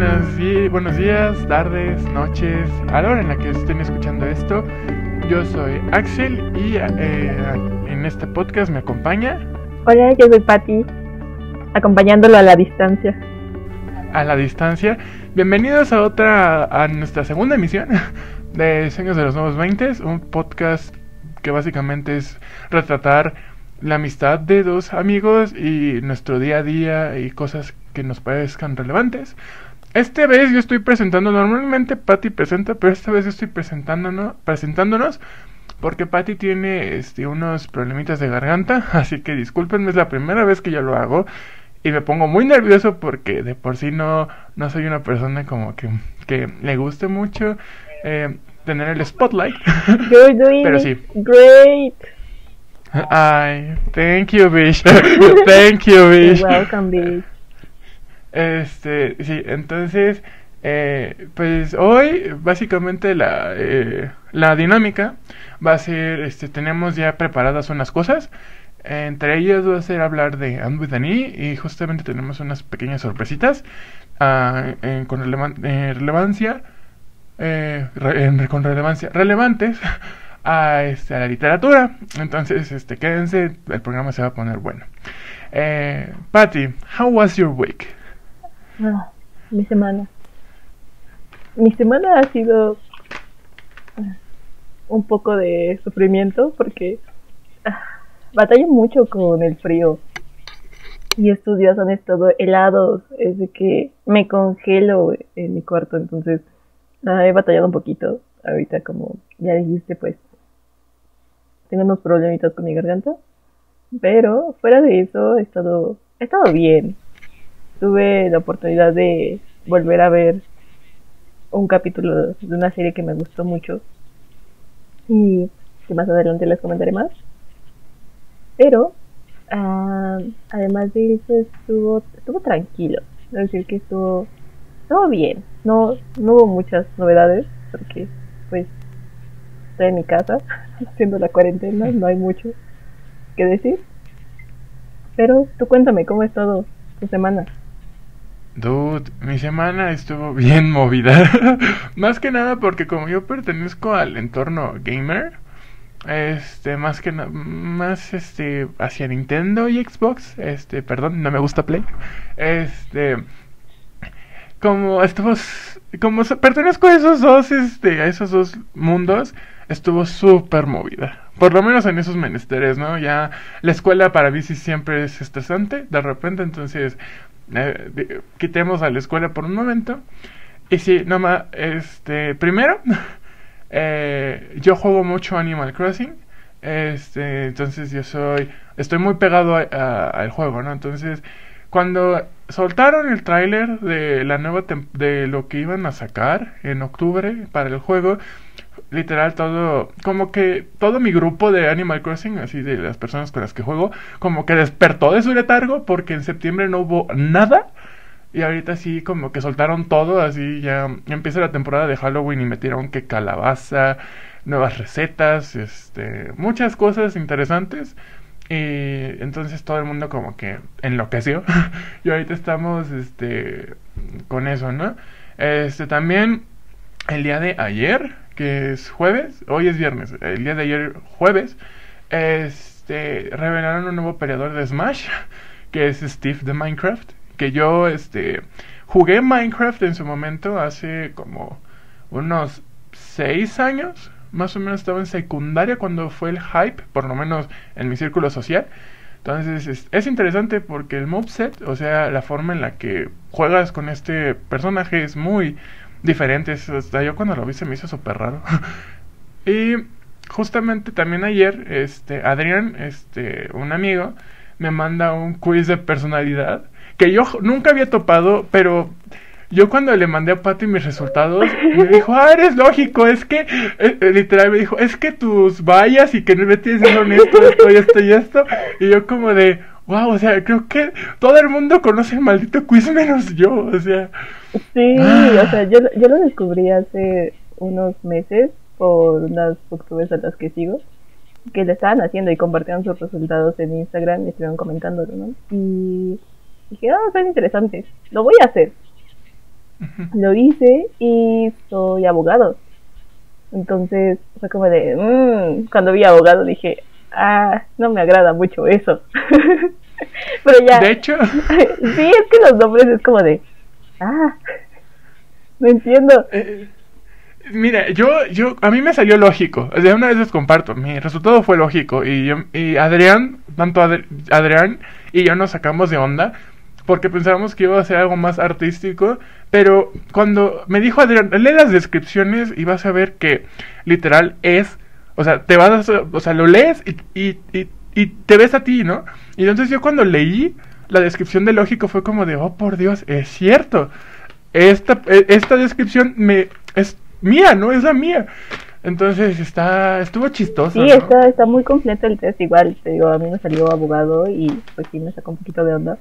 buenos, buenos días, tardes, noches, a la hora en la que estén escuchando esto. Yo soy Axel y eh, en este podcast me acompaña. Hola, yo soy Patti, acompañándolo a la distancia. A la distancia. Bienvenidos a otra, a nuestra segunda emisión de Sueños de los Nuevos 20, un podcast que básicamente es retratar la amistad de dos amigos y nuestro día a día y cosas que nos parezcan relevantes. Esta vez yo estoy presentando, normalmente Patty presenta, pero esta vez yo estoy presentándonos, presentándonos porque Patty tiene este, unos problemitas de garganta, así que discúlpenme, es la primera vez que yo lo hago y me pongo muy nervioso porque de por sí no, no soy una persona como que, que le guste mucho eh, tener el spotlight. pero sí. Great. Ay, thank you, Bish. thank you, welcome, Bish. Este, sí, entonces, eh, pues hoy básicamente la, eh, la dinámica va a ser, este, tenemos ya preparadas unas cosas. Entre ellas va a ser hablar de And with y justamente tenemos unas pequeñas sorpresitas uh, con relevancia, eh, con relevancia relevantes a, este, a la literatura. Entonces, este, quédense, el programa se va a poner bueno. Eh, Patty, how was your week? Ah, mi semana. Mi semana ha sido ah, un poco de sufrimiento porque ah, batallo mucho con el frío. Y estos días han estado helados, es de que me congelo en mi cuarto, entonces he batallado un poquito. Ahorita, como ya dijiste, pues tengo unos problemitas con mi garganta. Pero fuera de eso, estado, he estado bien tuve la oportunidad de volver a ver un capítulo de una serie que me gustó mucho y que más adelante les comentaré más. Pero ah, además de eso estuvo estuvo tranquilo, es decir que estuvo estuvo bien. No no hubo muchas novedades porque pues estoy en mi casa haciendo la cuarentena, no hay mucho que decir. Pero tú cuéntame cómo ha estado tu semana. Dude, mi semana estuvo bien movida. más que nada porque como yo pertenezco al entorno gamer, este, más que nada, más este, hacia Nintendo y Xbox, este, perdón, no me gusta Play. Este, como estuvo, como pertenezco a esos dos, este, a esos dos mundos, estuvo súper movida. Por lo menos en esos menesteres, ¿no? Ya la escuela para bici siempre es estresante, de repente, entonces eh, quitemos a la escuela por un momento. Y sí, nomás, este, primero, eh, yo juego mucho Animal Crossing. Este, entonces yo soy, estoy muy pegado al juego, ¿no? Entonces, cuando soltaron el tráiler de la nueva de lo que iban a sacar en octubre para el juego, literal todo, como que todo mi grupo de Animal Crossing, así de las personas con las que juego, como que despertó de su letargo porque en septiembre no hubo nada. Y ahorita sí, como que soltaron todo, así ya empieza la temporada de Halloween y metieron que calabaza, nuevas recetas, este, muchas cosas interesantes. Y entonces todo el mundo como que enloqueció. y ahorita estamos este con eso, ¿no? Este también el día de ayer que es jueves, hoy es viernes, el día de ayer jueves, este, revelaron un nuevo peleador de Smash, que es Steve de Minecraft, que yo, este, jugué Minecraft en su momento hace como unos 6 años, más o menos estaba en secundaria cuando fue el hype, por lo menos en mi círculo social. Entonces es, es, interesante porque el moveset, o sea, la forma en la que juegas con este personaje es muy, diferentes. Hasta yo cuando lo vi se me hizo súper raro. y justamente también ayer, este, Adrián, este, un amigo, me manda un quiz de personalidad que yo nunca había topado, pero yo cuando le mandé a Patty mis resultados, me dijo, ah, eres lógico, es que, eh, eh, literal me dijo, es que tus vallas y que no me tienes diciendo esto, esto y esto y esto, y yo como de, wow, o sea, creo que todo el mundo conoce el maldito quiz menos yo, o sea. Sí, o sea, yo, yo lo descubrí hace unos meses por unas booktubers a las que sigo, que le estaban haciendo y compartieron sus resultados en Instagram y estuvieron comentándolo, ¿no? Y dije, ah, son interesantes, lo voy a hacer. lo hice y soy abogado. Entonces fue como de, mmm, cuando vi abogado dije, ah, no me agrada mucho eso. Pero ya. De hecho. sí, es que los nombres es como de, ah, no entiendo. Eh, mira, yo, yo, a mí me salió lógico. O sea, una vez les comparto, mi resultado fue lógico. Y, yo, y Adrián, tanto Adrián y yo nos sacamos de onda porque pensábamos que iba a ser algo más artístico, pero cuando me dijo Adrián, lee las descripciones y vas a ver que literal es, o sea, te vas a, o sea, lo lees y, y, y, te ves a ti, ¿no? Y entonces yo cuando leí la descripción de lógico fue como de, oh por Dios, es cierto. Esta, e, esta descripción me es mía, ¿no? Es la mía. Entonces está, estuvo chistoso. Sí, está, está muy completo el test. Igual, te digo, a mí me salió abogado y pues sí me sacó un poquito de onda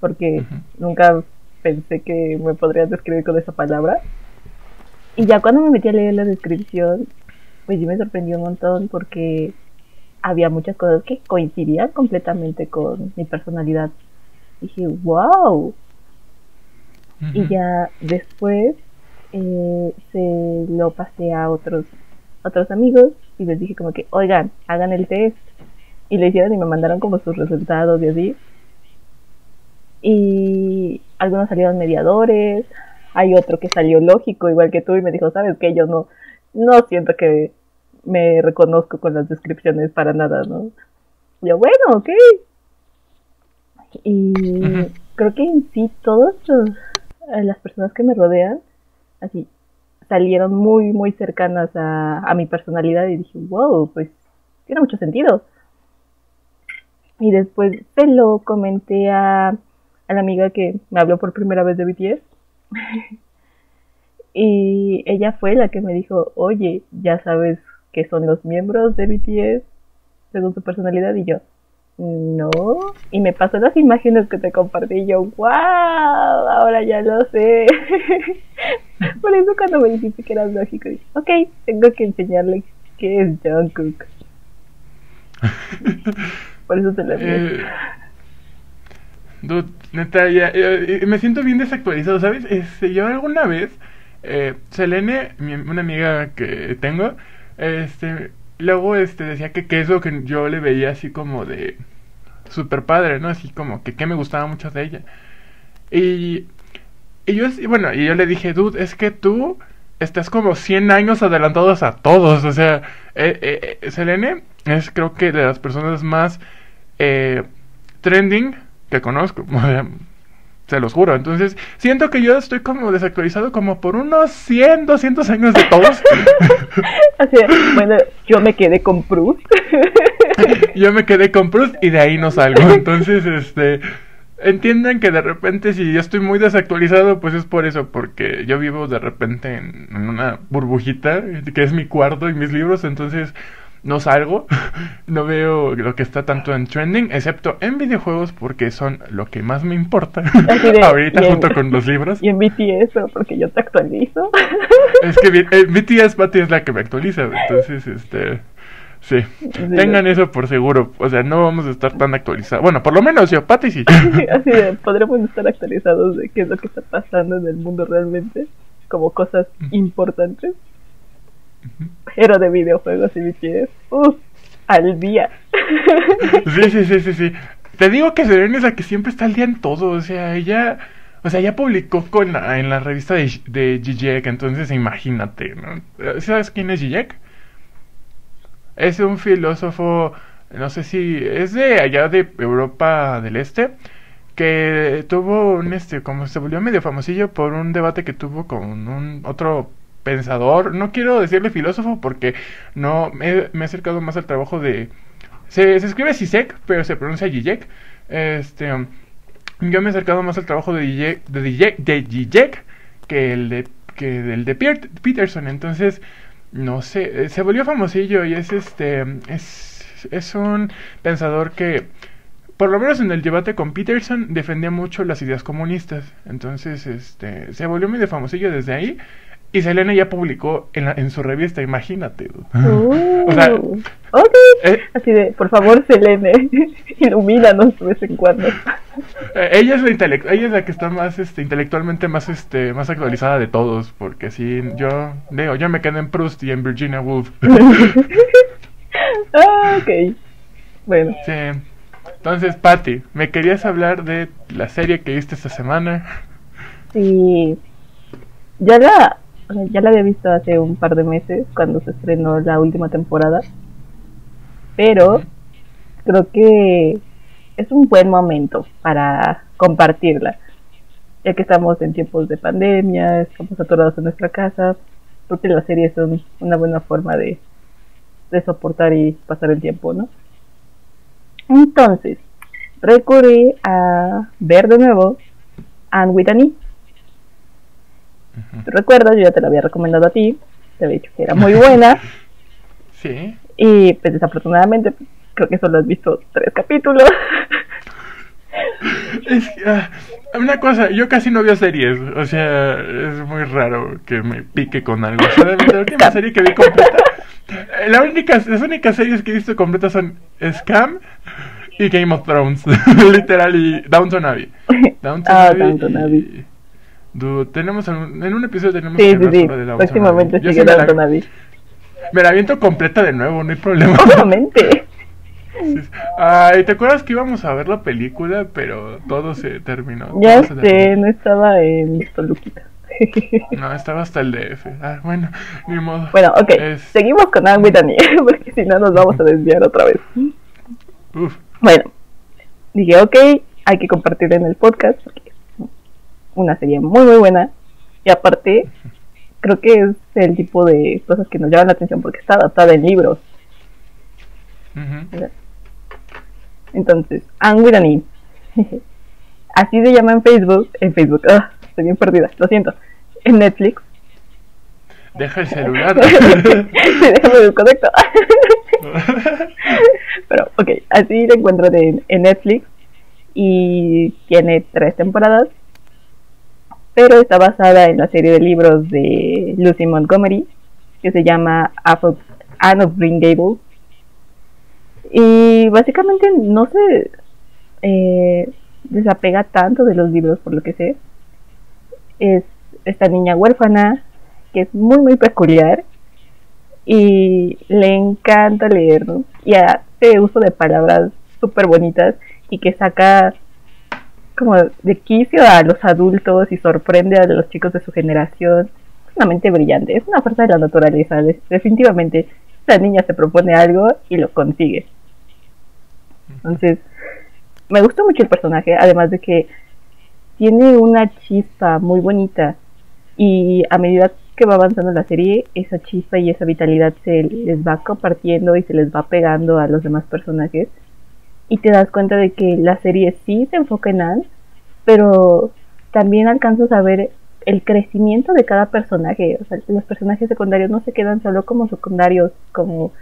porque nunca pensé que me podrías describir con esa palabra. Y ya cuando me metí a leer la descripción, pues sí me sorprendió un montón porque había muchas cosas que coincidían completamente con mi personalidad. Dije, wow. Y ya después eh, se lo pasé a otros, otros amigos y les dije como que, oigan, hagan el test. Y le hicieron y me mandaron como sus resultados y así y algunos salieron mediadores, hay otro que salió lógico igual que tú y me dijo, sabes que yo no, no siento que me reconozco con las descripciones para nada, ¿no? Y yo, bueno, ok. Y creo que en sí todas eh, las personas que me rodean, así, salieron muy, muy cercanas a, a mi personalidad y dije, wow, pues tiene mucho sentido. Y después se lo comenté a a la amiga que me habló por primera vez de BTS. y ella fue la que me dijo, oye, ya sabes que son los miembros de BTS según su personalidad y yo, no. Y me pasó las imágenes que te compartí y yo, wow, ahora ya lo sé. por eso cuando me dijiste que eras lógico, dije, ok, tengo que enseñarle qué es Jungkook. por eso te lo dije. Dude, neta, ya, me siento bien desactualizado, ¿sabes? Este, yo alguna vez, eh, Selene, una amiga que tengo, este, luego este, decía que, que es lo que yo le veía así como de super padre, ¿no? Así como que, que me gustaba mucho de ella. Y, y yo, bueno, y yo le dije, dude, es que tú estás como 100 años adelantados a todos, o sea, eh, eh, eh Selene es creo que de las personas más eh, trending que conozco. Se los juro. Entonces, siento que yo estoy como desactualizado como por unos 100, 200 años de todos. Así, bueno, yo me quedé con Proust. yo me quedé con Proust y de ahí no salgo. Entonces, este, entiendan que de repente si yo estoy muy desactualizado, pues es por eso, porque yo vivo de repente en una burbujita, que es mi cuarto y mis libros, entonces no salgo, no veo lo que está tanto en trending, excepto en videojuegos porque son lo que más me importa ahorita junto con los libros. Y en BTS, porque yo te actualizo. Es que BTS, Pati es la que me actualiza, entonces, este... Sí, tengan eso por seguro. O sea, no vamos a estar tan actualizados. Bueno, por lo menos yo, Pati sí. Así podremos estar actualizados de qué es lo que está pasando en el mundo realmente, como cosas importantes. Pero de videojuegos y BTS, uff, al día. Sí, sí, sí, sí, sí. Te digo que Serena es la que siempre está al día en todo, o sea, ella... O sea, ya publicó con en la revista de, de entonces imagínate, ¿no? ¿Sabes quién es Gijek? Es un filósofo, no sé si es de allá de Europa del Este, que tuvo un, este, como se volvió medio famosillo por un debate que tuvo con un otro pensador, no quiero decirle filósofo porque no me, he acercado más al trabajo de... Se, escribe Sisek, pero se pronuncia Zizek. Este, yo me he acercado más al trabajo de Zizek, de, que el de, que de Peterson. Entonces, no sé, eh, se volvió famosillo y es este, es, es un pensador que por lo menos en el debate con Peterson defendía mucho las ideas comunistas. Entonces, este, se volvió medio famosillo desde ahí. Y Selene ya publicó en, la- en su revista, imagínate. Uh, O sea, ok. eh, Así de, por favor, Selene, ilumínanos de vez en cuando. Eh, ella es la ella es la que está más este intelectualmente más este más actualizada de todos porque sí yo digo yo me quedé en Proust y en Virginia Woolf ah, ok. Bueno, sí entonces Patty me querías hablar de la serie que viste esta semana sí. Ya la, o sea, ya la había visto hace un par de meses cuando se estrenó la última temporada. Pero creo que es un buen momento para compartirla. Ya que estamos en tiempos de pandemia, estamos atorados en nuestra casa, creo que las series son una buena forma de, de soportar y pasar el tiempo, ¿no? Entonces, recurrí a ver de nuevo Anne with an E. ¿Te recuerdas? Yo ya te la había recomendado a ti, te había dicho que era muy buena. sí Y pues desafortunadamente creo que solo has visto tres capítulos. es que, ah, una cosa yo casi no veo series o sea es muy raro que me pique con algo solamente la última serie que vi completa eh, la única las únicas series que he visto completas son Scam y Game of Thrones literal y Downton Abbey Downton Ah, Abbey Downton y- Abbey. Dude, tenemos un- en un episodio tenemos Sí, que sí, sí. sobre Próximamente. Yo sigue la- Abbey. Me la aviento completa de nuevo, no hay problema. Obviamente. Ay, ¿te acuerdas que íbamos a ver la película, pero todo se terminó? Ya sé, terminó. no estaba en Toluquita. No, estaba hasta el DF. Ah, bueno, ni modo. bueno, ok. Es- Seguimos con E, porque si no nos vamos a desviar otra vez. Uf. Bueno, dije, ok, hay que compartir en el podcast, porque una serie muy, muy buena. Y aparte, creo que es el tipo de cosas que nos llaman la atención porque está adaptada en libros. Entonces, Anne. Así se llama en Facebook. En Facebook, ah, estoy bien perdida, lo siento. En Netflix. Deja el celular. sí, déjame desconecto. Pero, ok, así la encuentran en, en Netflix. Y tiene tres temporadas. Pero está basada en la serie de libros de Lucy Montgomery. Que se llama Anne of Green Gables. Y básicamente no se eh, desapega tanto de los libros, por lo que sé. Es esta niña huérfana que es muy, muy peculiar y le encanta leer, ¿no? Y hace uso de palabras súper bonitas y que saca como de quicio a los adultos y sorprende a los chicos de su generación. Es una mente brillante, es una fuerza de la naturaleza, de- definitivamente. Esta niña se propone algo y lo consigue. Entonces, me gustó mucho el personaje, además de que tiene una chispa muy bonita y a medida que va avanzando la serie, esa chispa y esa vitalidad se les va compartiendo y se les va pegando a los demás personajes y te das cuenta de que la serie sí se enfoca en Anne, pero también alcanzas a ver el crecimiento de cada personaje. O sea, los personajes secundarios no se quedan solo como secundarios, como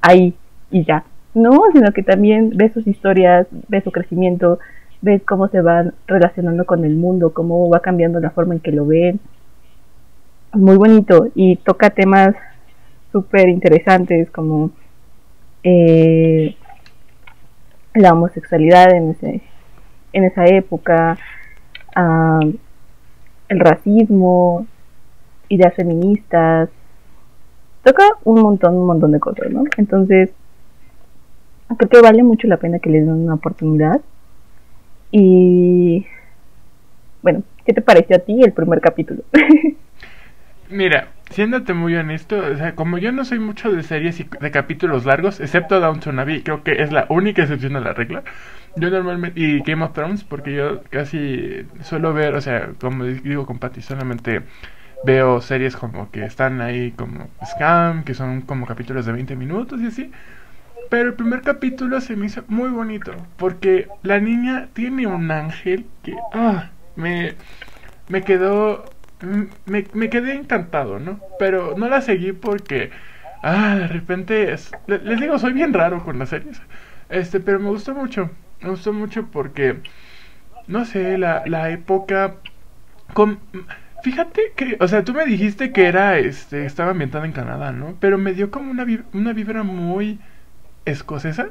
ahí y ya. No, sino que también ves sus historias, ves su crecimiento, ves cómo se van relacionando con el mundo, cómo va cambiando la forma en que lo ven. Muy bonito y toca temas súper interesantes como eh, la homosexualidad en, ese, en esa época, ah, el racismo, ideas feministas. Toca un montón, un montón de cosas, ¿no? Entonces, creo que vale mucho la pena que les den una oportunidad. Y bueno, ¿qué te pareció a ti el primer capítulo? Mira, siéndote muy honesto, o sea, como yo no soy mucho de series y de capítulos largos, excepto Downton Abbey, creo que es la única excepción a la regla. Yo normalmente, y Game of Thrones, porque yo casi suelo ver, o sea, como digo con Patty, solamente veo series como que están ahí como Scam, que son como capítulos de 20 minutos y así. Pero el primer capítulo se me hizo muy bonito, porque la niña tiene un ángel que, ah, me, me quedó, me, me quedé encantado, ¿no? Pero no la seguí porque, ah, de repente, es- le- les digo, soy bien raro con las series, este, pero me gustó mucho, me gustó mucho porque, no sé, la, la época, con, Fíjate que, o sea, tú me dijiste que era, este, estaba ambientada en Canadá, ¿no? Pero me dio como una, una vibra muy escocesa.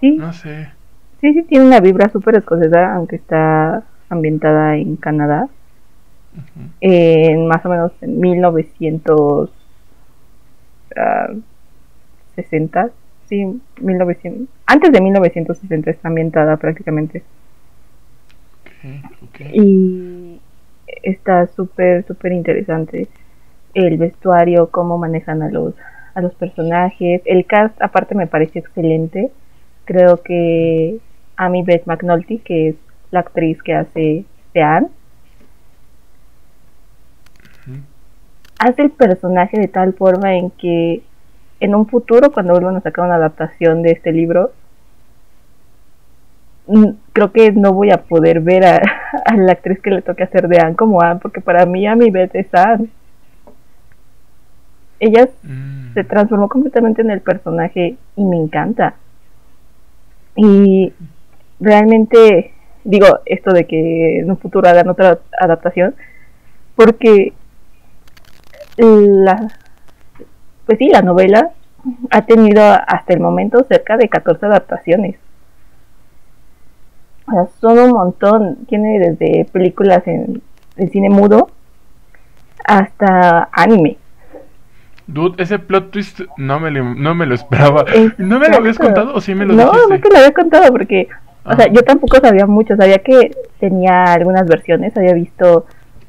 Sí, No sé. sí, sí, tiene una vibra súper escocesa, aunque está ambientada en Canadá, En más o menos en 1960, sí, 1900, antes de 1960 está ambientada prácticamente. Y está súper súper interesante el vestuario cómo manejan a los a los personajes. El cast aparte me parece excelente. Creo que Amy Beth McNulty que es la actriz que hace de Anne hace el personaje de tal forma en que en un futuro cuando vuelvan a sacar una adaptación de este libro mm, creo que no voy a poder ver a, a la actriz que le toque hacer de Anne como Anne porque para mí Amy Beth es Anne ella Mm. se transformó completamente en el personaje y me encanta y realmente digo esto de que en un futuro hagan otra adaptación porque la pues sí la novela ha tenido hasta el momento cerca de 14 adaptaciones o sea, son un montón tiene desde películas en, en cine mudo hasta anime Dude, ese plot twist no me lo, no me lo esperaba. Exacto. ¿No me lo habías contado o sí me lo no, dijiste? no te lo había contado porque, o sea, Ah. yo tampoco sabía mucho. Sabía que tenía algunas versiones. Había visto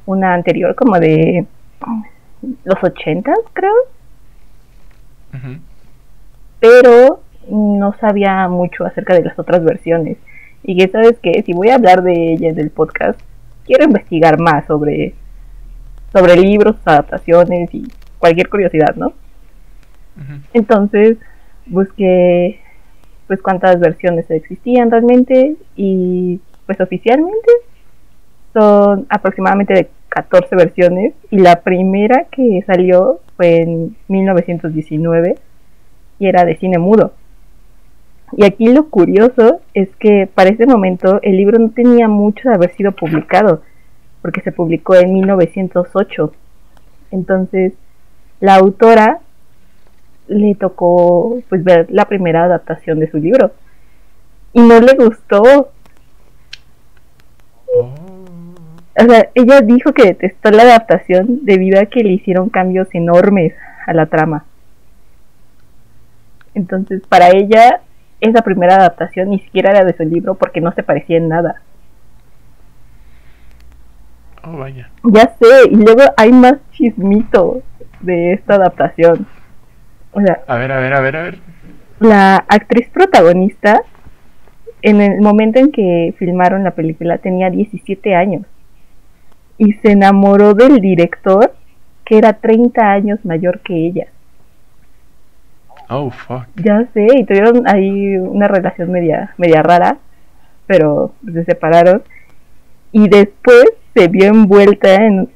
una anterior como de los ochentas, creo. Ujú. Pero no sabía mucho acerca de las otras versiones. Y que sabes que si voy a hablar de ella en el podcast, quiero investigar más sobre, sobre libros, adaptaciones y cualquier curiosidad, ¿no? Entonces busqué pues cuántas versiones existían realmente y pues oficialmente son aproximadamente de 14 versiones y la primera que salió fue en 1919 y era de cine mudo. Y aquí lo curioso es que para ese momento el libro no tenía mucho de haber sido publicado porque se publicó en 1908. Entonces la autora le tocó pues ver la primera adaptación de su libro y no le gustó Oh. O sea ella dijo que detestó la adaptación debido a que le hicieron cambios enormes a la trama entonces para ella esa primera adaptación ni siquiera era de su libro porque no se parecía en nada Oh, vaya. Ya sé, y luego hay más chismito de esta adaptación. O sea, A ver, a ver, a ver, a ver. la actriz protagonista, en el momento en que filmaron la película, tenía 17 años. Y se enamoró del director, que era 30 años mayor que ella. Oh, fuck. Ya sé, y tuvieron ahí una relación media, media rara, pero se separaron. Y después se vio envuelta en,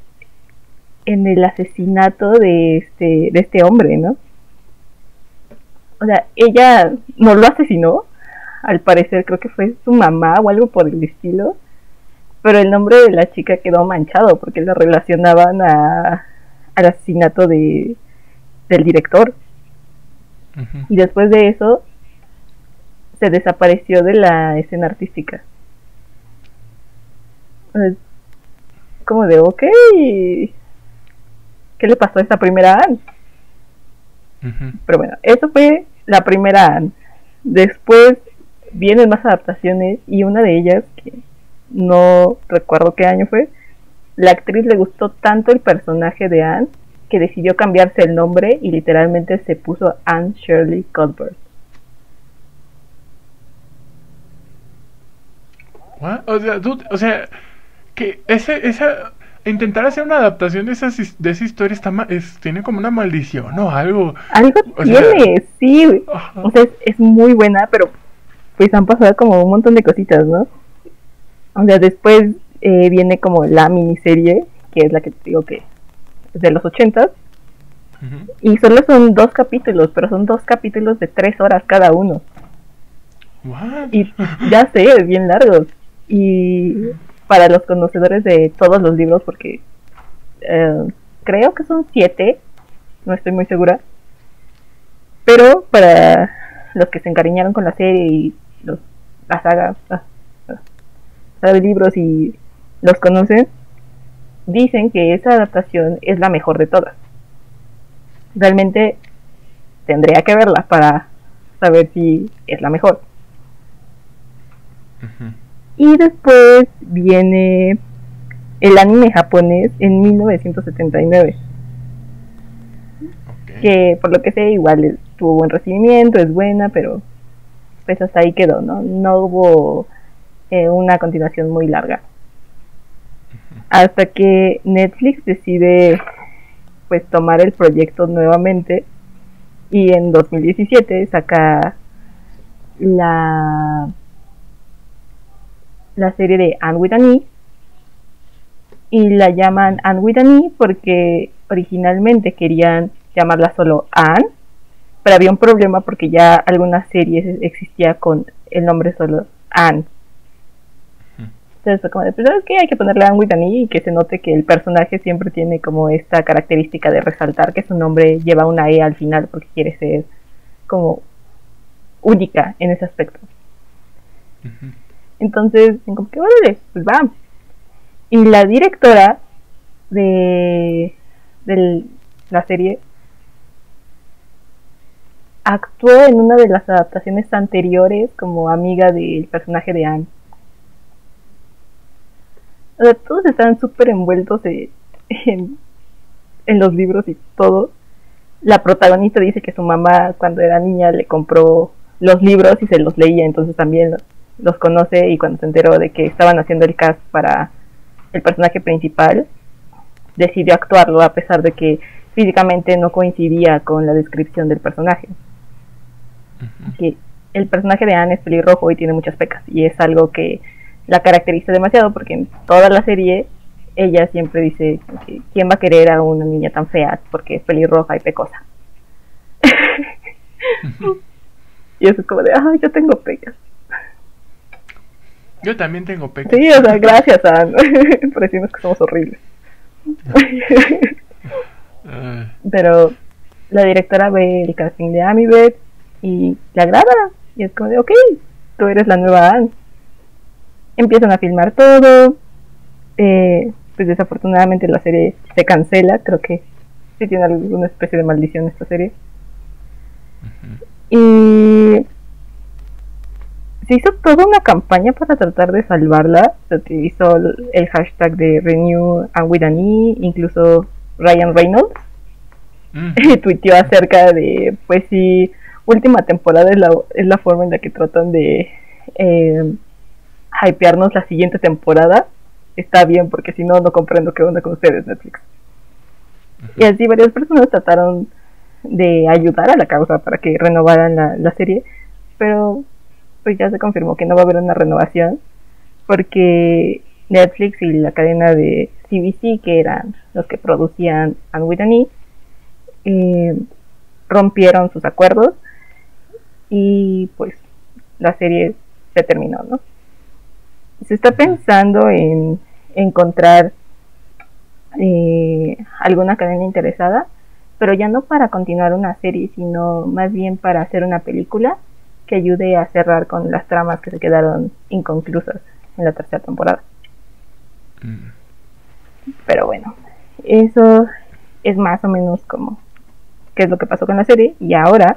en el asesinato de este, de este hombre, ¿no? O sea, ella no lo asesinó, al parecer creo que fue su mamá o algo por el estilo, pero el nombre de la chica quedó manchado porque lo relacionaban a, al asesinato de, del director. Y después de eso se desapareció de la escena artística. Como de, ok, ¿qué le pasó a esta primera Anne? Pero bueno, eso fue la primera Anne. Después vienen más adaptaciones y una de ellas, que no recuerdo qué año fue, la actriz le gustó tanto el personaje de Anne que decidió cambiarse el nombre y literalmente se puso Anne Shirley Cuthbert. What? O sea, dude, o sea, que ese, esa, intentar hacer una adaptación de, esas, de esa historia está ma- es, tiene como una maldición o algo. Algo O sea- tiene, sí. O sea, es, es muy buena, pero pues han pasado como un montón de cositas, ¿no? O sea, después eh, viene como la miniserie, que es la que te digo que es de los ochentas, Ujú. y solo son dos capítulos, pero son dos capítulos de tres horas cada uno. What? Y ya sé, bien largos. Y para los conocedores de todos los libros, porque eh, creo que son siete, no estoy muy segura. Pero para los que se encariñaron con la serie y los, la saga, ah, ah, libros y los conocen, dicen que esa adaptación es la mejor de todas. Realmente tendría que verla para saber si es la mejor. Y después viene el anime japonés en 1979. Que por lo que sé igual tuvo buen recibimiento, es buena, pero pues hasta ahí quedó, ¿no? No hubo eh, una continuación muy larga. Hasta que Netflix decide pues tomar el proyecto nuevamente y en 2017 saca la la serie de Anne with an e, y la llaman Anne with an e porque originalmente querían llamarla solo Anne, pero había un problema porque ya algunas series existía con el nombre solo Anne. Entonces fue como de, pues ¿sabes qué? Hay que ponerle Anne with an e y que se note que el personaje siempre tiene como esta característica de resaltar que su nombre lleva una E al final porque quiere ser como única en ese aspecto. Entonces, como que, órale, pues va. Y la directora de, de la serie actuó en una de las adaptaciones anteriores como amiga del personaje de Anne. O sea, todos están súper envueltos en, en, los libros y todo. La protagonista dice que su mamá cuando era niña le compró los libros y se los leía, entonces también los conoce y cuando se enteró de que estaban haciendo el cast para el personaje principal, decidió actuarlo a pesar de que físicamente no coincidía con la descripción del personaje. que el personaje de Anne es pelirrojo y tiene muchas pecas y es algo que la caracteriza demasiado porque en toda la serie ella siempre dice quién va a querer a una niña tan fea porque es pelirroja y pecosa. y eso es como de, ay, yo tengo pecas. Yo también tengo pecas. Sí, o sea, gracias, a por decirnos que somos horribles. Pero la directora ve el casting de Amibet y le agrada. Y es como de, ok, tú eres la nueva Anne. Empiezan a filmar todo. Eh, pues desafortunadamente la serie se cancela. Creo que sí tiene alguna especie de maldición esta serie. Y se hizo toda una campaña para tratar de salvarla. Se utilizó el hashtag de Renew and with an e, incluso Ryan Reynolds tuiteó acerca de, pues si última temporada es la, es la forma en la que tratan de eh, hypearnos la siguiente temporada, está bien, porque si no, no comprendo qué onda con ustedes, Netflix. Y así varias personas trataron de ayudar a la causa para que renovaran la, la serie, pero pues ya se confirmó que no va a haber una renovación porque Netflix y la cadena de CBC, que eran los que producían Anne with e, eh, rompieron sus acuerdos y pues la serie se terminó, ¿no? Se está pensando en encontrar eh, alguna cadena interesada, pero ya no para continuar una serie, sino más bien para hacer una película que ayude a cerrar con las tramas que se quedaron inconclusas en la tercera temporada. Mm. Pero bueno, eso es más o menos como qué es lo que pasó con la serie. Y ahora,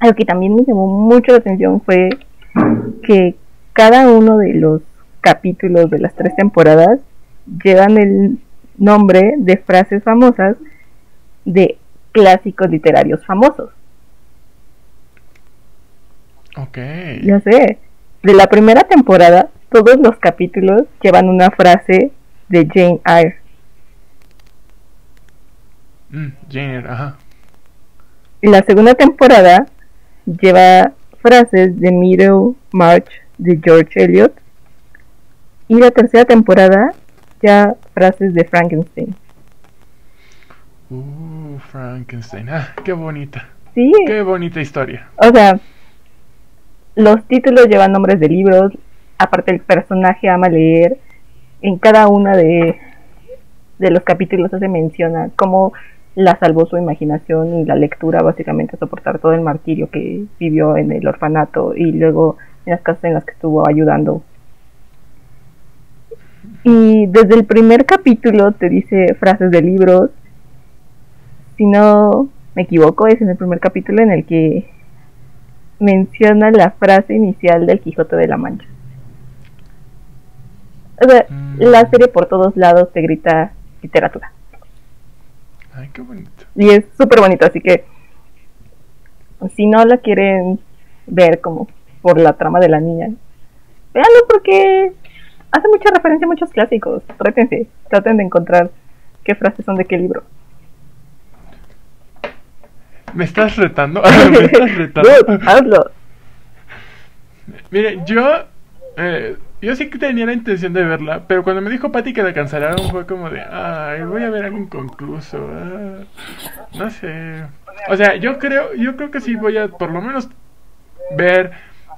algo que también me llamó mucho la atención fue que cada uno de los capítulos de las tres temporadas llevan el nombre de frases famosas de clásicos literarios famosos. Ok. Ya sé. De la primera temporada, todos los capítulos llevan una frase de Jane Eyre. Mm, Jane Eyre, ajá. Y la segunda temporada lleva frases de Middle March de George Eliot. Y la tercera temporada ya frases de Frankenstein. Uh, Frankenstein. Ah, qué bonita. Sí. Qué bonita historia. O sea, los títulos llevan nombres de libros, aparte el personaje ama leer, en cada una de de los capítulos hace menciona cómo la salvó su imaginación y la lectura básicamente a soportar todo el martirio que vivió en el orfanato y luego en las casas en las que estuvo ayudando. Y desde el primer capítulo te dice frases de libros. Si no me equivoco, es en el primer capítulo en el que menciona la frase inicial del Quijote de la Mancha. O sea, Mm. la serie por todos lados te grita literatura. Ay, qué bonito. Y es súper bonito, así que si no la quieren ver como por la trama de la niña, véanlo porque hace mucha referencia a muchos clásicos. Trátense, traten de encontrar qué frases son de qué libro. ¿Me estás retando? ¿Me estás retando? Hazlo. Mire, yo. eh, yo sí que tenía la intención de verla, pero cuando me dijo Patty que la cancelaron fue como de. Ay, voy a ver algo inconcluso. ah, no sé. O sea, yo creo, yo creo que sí voy a por lo menos ver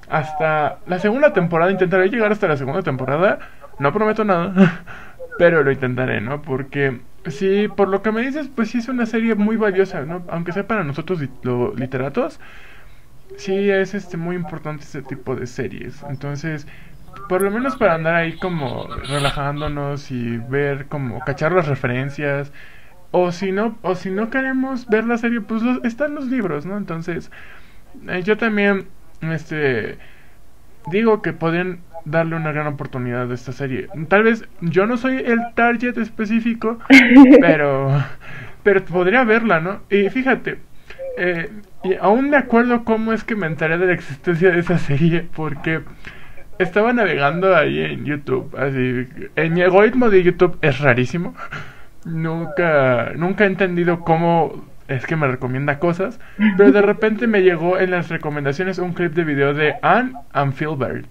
hasta la segunda temporada. Intentaré llegar hasta la segunda temporada. No prometo nada, pero lo intentaré, ¿no? Porque sí, por lo que me dices, pues sí es una serie muy valiosa, ¿no? Aunque sea para nosotros li- lo- literatos, sí es este muy importante este tipo de series. Entonces, por lo menos para andar ahí como relajándonos y ver como cachar las referencias. O si no, o si no queremos ver la serie, pues los- están los libros, ¿no? Entonces, eh, yo también, este, digo que podrían darle una gran oportunidad a esta serie. Tal vez yo no soy el target específico, pero, pero podría verla, ¿no? Y fíjate, eh, y aún me acuerdo cómo es que me enteré de la existencia de esa serie, porque estaba navegando ahí en YouTube, así, en mi algoritmo de YouTube es rarísimo. Nunca, nunca he entendido cómo es que me recomienda cosas, pero de repente me llegó en las recomendaciones un clip de video de Anne and Philbert.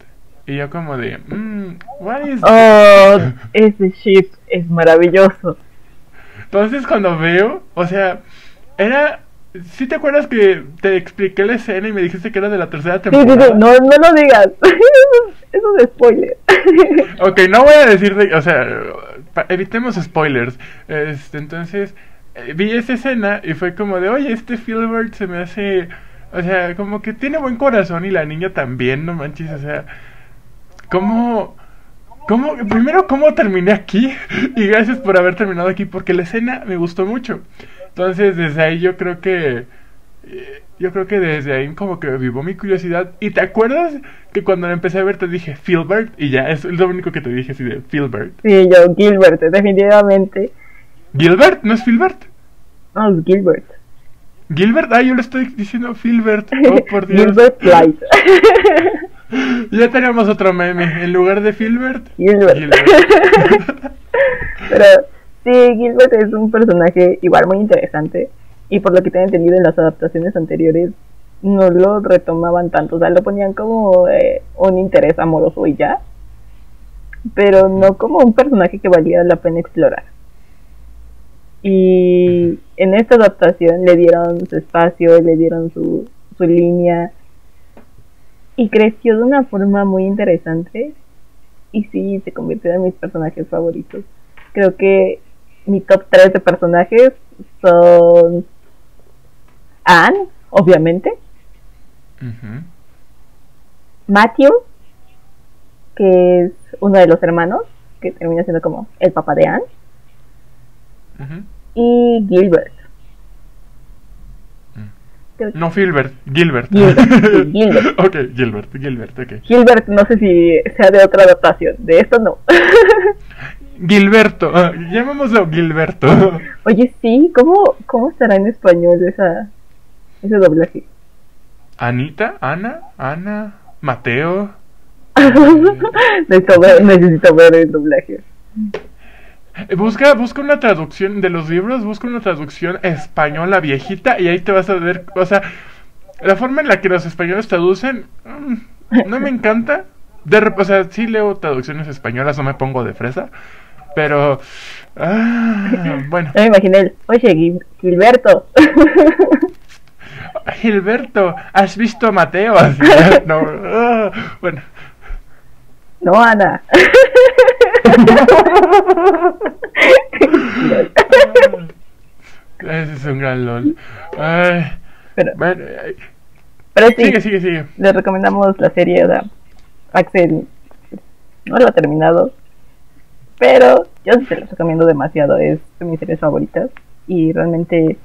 Y yo como de, mmm, what is Oh, ese ship es maravilloso. Entonces cuando veo, o sea, era... ¿Sí te acuerdas que te expliqué la escena y me dijiste que era de la tercera Sí, sí, temporada? sí, no, no lo digas. Eso, es spoiler. Ok, no voy a decir de, o sea, evitemos spoilers. Este, entonces, eh, vi esa escena y fue como de, oye, este Philbert se me hace, o sea, como que tiene buen corazón y la niña también, no manches, o sea, ¿cómo, cómo, primero, cómo terminé aquí? Y gracias por haber terminado aquí, porque la escena me gustó mucho. Entonces, desde ahí yo creo que... eh, Yo creo que desde ahí como que vivo mi curiosidad. ¿Y te acuerdas que cuando la empecé a ver te dije Philbert? Y ya, es lo único que te dije así de Philbert. Sí, yo, Gilbert, definitivamente. ¿Gilbert? ¿No es Philbert? No, es Gilbert. ¿Gilbert? Ah, yo le estoy diciendo Philbert. Oh, por Dios. Gilbert Light. Ya tenemos otro meme. En lugar de Philbert, Gilbert. Gilbert. Pero sí, Gilbert es un personaje igual muy interesante. Y por lo que tengo entendido en las adaptaciones anteriores, no lo retomaban tanto. O sea, lo ponían como eh, un interés amoroso y ya. Pero no como un personaje que valía la pena explorar. Y en esta adaptación le dieron su espacio, le dieron su, su línea. Y creció de una forma muy interesante. Y sí, se convirtió en mis personajes favoritos. Creo que mi top 3 de personajes son Anne, obviamente. Matthew, que es uno de los hermanos, que termina siendo como el papá de Anne, y Gilbert. Que No Philbert, Gilbert. Gilbert, Gilbert. ok, Gilbert, Gilbert, ok. Gilbert no sé si sea de otra adaptación, de esto no. Gilberto, ah, llamémoslo Gilberto. Oye, sí, ¿cómo, cómo estará en español esa, ese doblaje? Anita, Ana, Ana, Mateo. necesito, ver, necesito ver el doblaje. Eh, Busca, busca una traducción de los libros, busca una traducción española viejita y ahí te vas a ver, o sea, la forma en la que los españoles traducen mm, no me encanta. De, o sea, sí leo traducciones españolas, no me pongo de fresa, pero ah, bueno, me imaginé oye, Gil- Gilberto. Gilberto, ¿has visto a Mateo? No, ah, bueno, No, Ana. Ese es un gran LOL. Ay, Pero, bueno, ay, pero sí, sigue, sigue, sigue. les recomendamos la serie, sea, Axel no lo ha terminado, pero yo se los recomiendo demasiado, es de mis series favoritas y realmente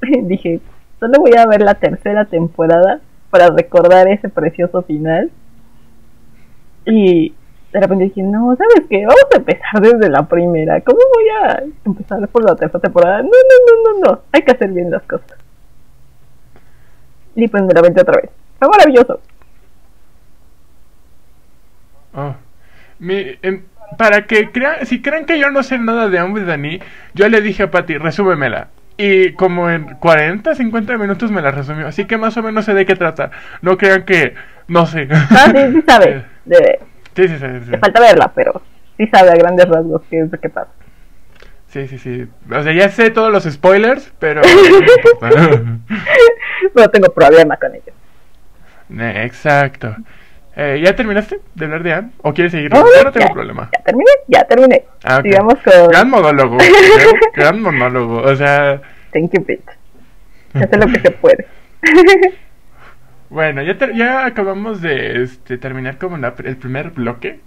dije, solo voy a ver la tercera temporada para recordar ese precioso final y de repente dije, no, ¿sabes qué? Vamos a empezar desde la primera, ¿cómo voy a empezar por la tercera temporada? No, no, no, no, no, hay que hacer bien las cosas. Y pues me la aventé otra vez. Fue maravilloso. Mi- em, para que crean, si creen que yo no sé nada de Hombre Dani, yo le dije a Patty, resúmemela. Y como en 40, 50 minutos me la resumió. Así que más o menos sé de qué trata. No crean que no sé. Ah, sí, sí sabe. De, Sí, sí, sí, falta verla, pero sí sabe a grandes rasgos qué es lo que pasa. Sí, sí, sí. O sea, ya sé todos los spoilers, pero... no tengo problema con ello. Eh, Exacto. Eh, ¿Ya terminaste de hablar de Anne? ¿O quieres seguir? No, Yo no tengo ya, problema. Ya terminé, ya terminé. Ah, ok. Sigamos con Gran monólogo. gran, gran monólogo. O sea, Thank you, bitch. Hace lo que se puede. bueno, ya, ter- ya acabamos de este, terminar como la- el primer bloque.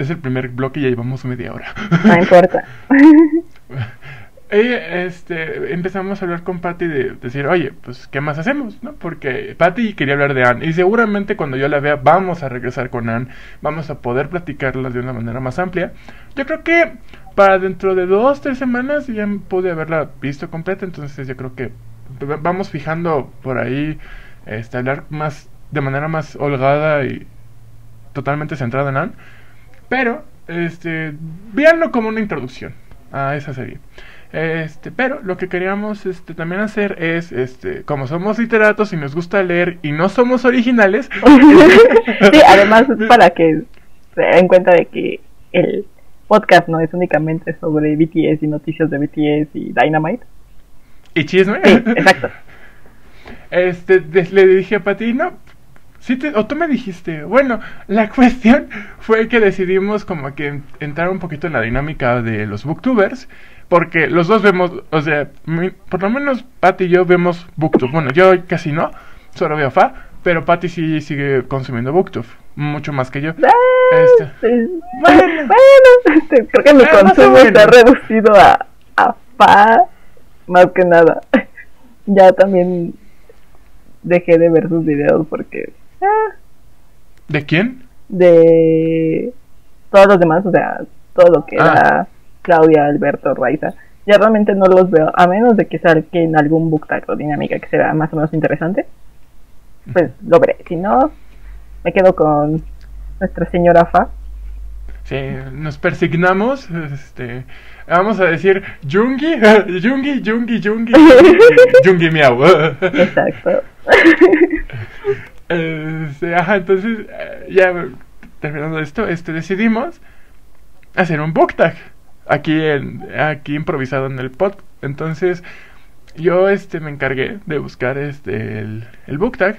Es el primer bloque y ya llevamos media hora. No importa. Y, este, empezamos a hablar con Patty de decir, oye, pues, ¿qué más hacemos? ¿no? Porque Patty quería hablar de Anne. Y seguramente cuando yo la vea, vamos a regresar con Anne. Vamos a poder platicarlas de una manera más amplia. Yo creo que para dentro de dos, tres semanas ya pude haberla visto completa. Entonces yo creo que vamos fijando por ahí, este, hablar más, de manera más holgada y totalmente centrada en Anne. Pero, este, véanlo como una introducción a esa serie. Este, pero lo que queríamos este, también hacer es, este, como somos literatos y nos gusta leer y no somos originales, sí, además es para que se den cuenta de que el podcast no es únicamente sobre BTS y noticias de BTS y Dynamite. y chisme, Sí, exacto. este, le dije a Pati, no, sí te- o tú me dijiste, bueno, la cuestión fue que decidimos como que en- entrar un poquito en la dinámica de los booktubers, porque los dos vemos, o sea, mi- por lo menos Pati y yo vemos booktube, bueno, yo casi no, solo veo fa, pero Pati sí sigue consumiendo booktube, mucho más que yo. Ah, Este. sí. Bueno. Bueno, este, creo que mi Ah, o consumo está reducido a, a fa más que nada. Ya también dejé de ver sus videos porque ¿De quién? de todos los demás, o sea, todo lo que Ah. era Claudia, Alberto, Raiza, ya realmente no los veo, a menos de que en algún book o dinámica que sea más o menos interesante, pues lo veré. Si no, me quedo con nuestra señora Fa. Sí, nos persignamos, este, vamos a decir Jungi, Jungi, Jungi, Jungi, Jungi Miau. Exacto. Este, ajá, entonces, eh, ya terminando esto, este, decidimos hacer un book tag aquí, en, aquí improvisado en el pod. Entonces, yo este, me encargué de buscar este, el, el book tag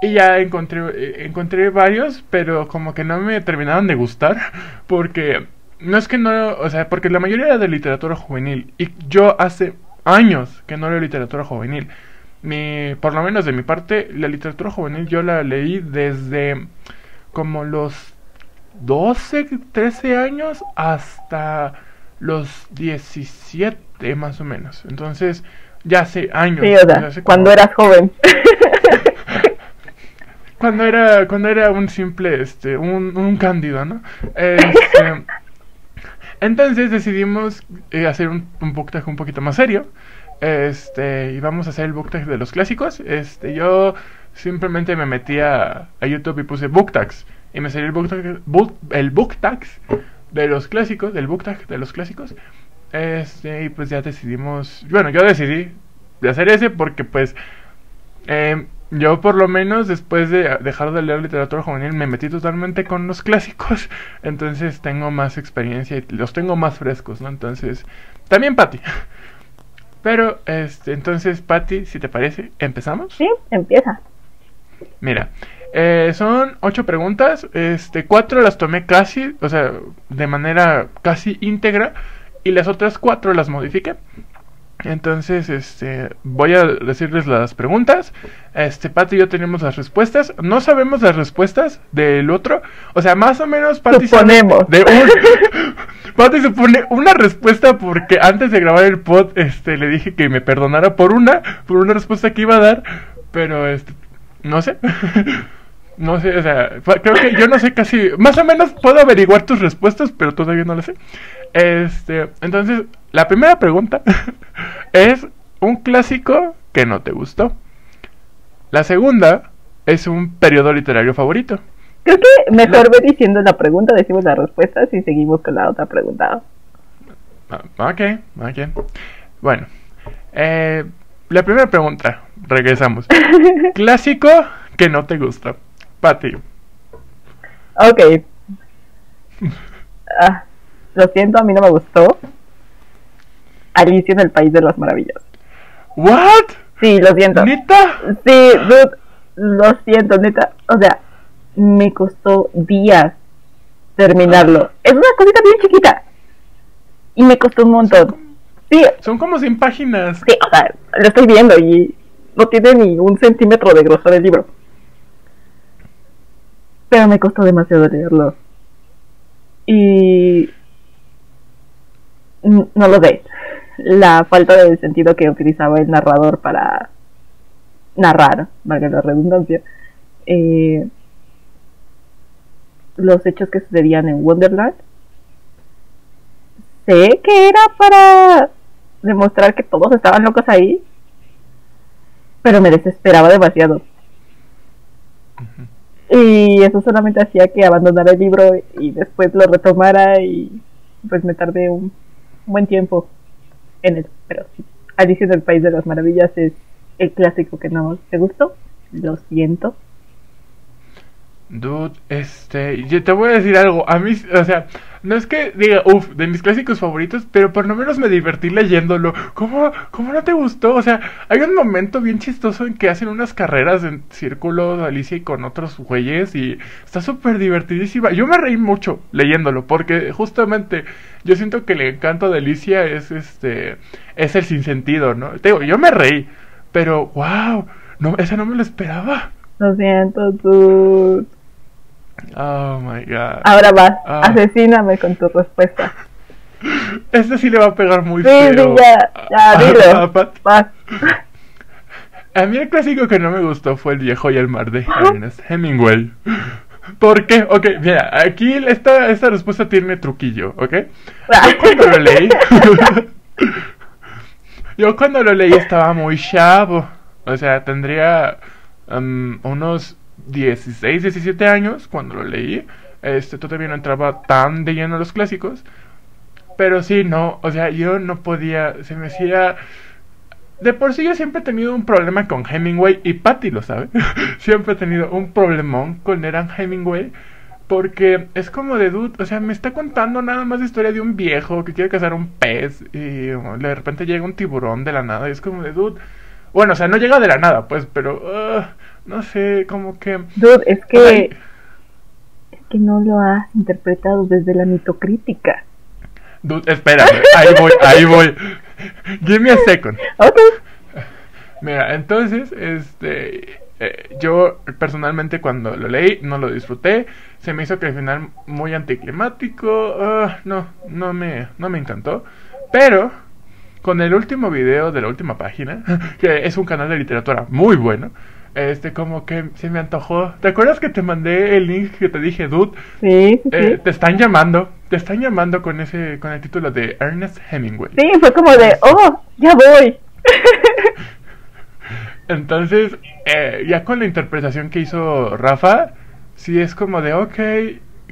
y ya encontré, eh, encontré varios, pero como que no me terminaron de gustar porque no es que no, o sea, porque la mayoría era de literatura juvenil y yo hace años que no leo literatura juvenil. Mi, por lo menos de mi parte, la literatura juvenil yo la leí desde como los 12, 13 años hasta los 17 más o menos. Entonces, ya hace años. Sí, o sea, ya hace cuando eras joven. cuando era cuando era un simple este un, un cándido no Este, entonces decidimos eh, hacer un, un book tag un poquito más serio. Este y vamos a hacer el book tag de los clásicos. Este yo simplemente me metí a, YouTube y puse book tags. Y me salió el book tag, book- el book tags de los clásicos del book tag de los clásicos. Este y pues ya decidimos bueno yo decidí de hacer ese porque pues eh, yo por lo menos después de dejar de leer literatura juvenil me metí totalmente con los clásicos, entonces tengo más experiencia y los tengo más frescos, ¿no? Entonces, también Patty. Pero, este, entonces, Patty, si te parece, ¿empezamos? Sí, empieza. Mira, eh, son ocho preguntas, este, cuatro las tomé casi, o sea, de manera casi íntegra, y las otras cuatro las modifiqué. Entonces, este, voy a decirles las preguntas. Este, Pati y yo tenemos las respuestas. No sabemos las respuestas del otro. O sea, más o menos Pati Suponemos. de un Pati supone una respuesta porque antes de grabar el pod, este, le dije que me perdonara por una, por una respuesta que iba a dar, pero este, no sé. No sé, o sea, creo que yo no sé casi, más o menos puedo averiguar tus respuestas, pero todavía no lo sé. Este, entonces, la primera pregunta es un clásico que no te gustó. La segunda es un periodo literario favorito. Creo que mejor ve diciendo la pregunta, decimos las respuestas y seguimos con la otra pregunta. Ah, ok, ok. Bueno, eh, la primera pregunta, regresamos. Clásico que no te gusta. Pati. Ok. Ah, lo siento, a mí no me gustó. Alicia en el País de las Maravillas. ¿What? Sí, lo siento. ¿Neta? Sí, dude, lo siento, neta. O sea, me costó días terminarlo. Es una cosita bien chiquita. Y me costó un montón. Sí, Son como 100 páginas. sí, o sea, lo estoy viendo y no tiene ni un centímetro de grosor el libro. Pero me costó demasiado leerlo. Y... No lo sé. La falta de sentido que utilizaba el narrador para narrar, valga la redundancia, eh, los hechos que sucedían en Wonderland. Sé que era para demostrar que todos estaban locos ahí, pero me desesperaba demasiado. Y eso solamente hacía que abandonara el libro y después lo retomara y pues me tardé un buen tiempo en él. Pero sí, Alicia en el País de las Maravillas es el clásico que no te gustó. Lo siento. Dude, este, yo te voy a decir algo, a mí, o sea, no es que diga, uff, de mis clásicos favoritos, pero por lo menos me divertí leyéndolo. ¿Cómo, cómo no te gustó? O sea, hay un momento bien chistoso en que hacen unas carreras en círculos, Alicia y con otros güeyes, y está súper divertidísima. Yo me reí mucho leyéndolo, porque justamente yo siento que el encanto de Alicia es, este, es el sinsentido, ¿no? Te digo, yo me reí, pero, wow, no, esa no me lo esperaba. Lo siento, tú. Oh my god. Ahora vas, Ah. asesíname con tu respuesta. Este sí le va a pegar muy Sí, sí, feo. ya, ya, a- dilo. a. A mí el clásico que no me gustó fue El viejo y el mar de Ernest Hemingway. ¿Por qué? Ok, mira, aquí esta, esta respuesta tiene truquillo, ¿ok? Yo cuando lo leí... yo cuando lo leí estaba muy chavo. O sea, tendría um, unos 16, 17 años cuando lo leí. Este, todavía no entraba tan de lleno a los clásicos. Pero sí, no, o sea, yo no podía, se me hacía... De por sí yo siempre he tenido un problema con Hemingway y Patty lo sabe. siempre he tenido un problemón con Eran Hemingway. Porque es como de dude, o sea, me está contando nada más la historia de un viejo que quiere cazar un pez y de repente llega un tiburón de la nada y es como de dude. Bueno, o sea, no llega de la nada, pues, pero no sé, como que... Dude, es que, Ay. es que no lo has interpretado desde la mitocrítica. Dude, espérame, ahí voy, ahí voy. Give me a second. Ok. Mira, entonces, este, eh, yo personalmente cuando lo leí no lo disfruté, se me hizo que al final muy anticlimático, ah, no, no me, no me encantó, pero con el último video de la última página, que es un canal de literatura muy bueno, este, como que se me antojó. ¿Te acuerdas que te mandé el link que te dije, dude? Sí, sí, Eh, te están llamando, te están llamando con ese, con el título de Ernest Hemingway. Sí, fue como de, oh, ya voy. Entonces, eh, ya con la interpretación que hizo Rafa, sí es como de, ok,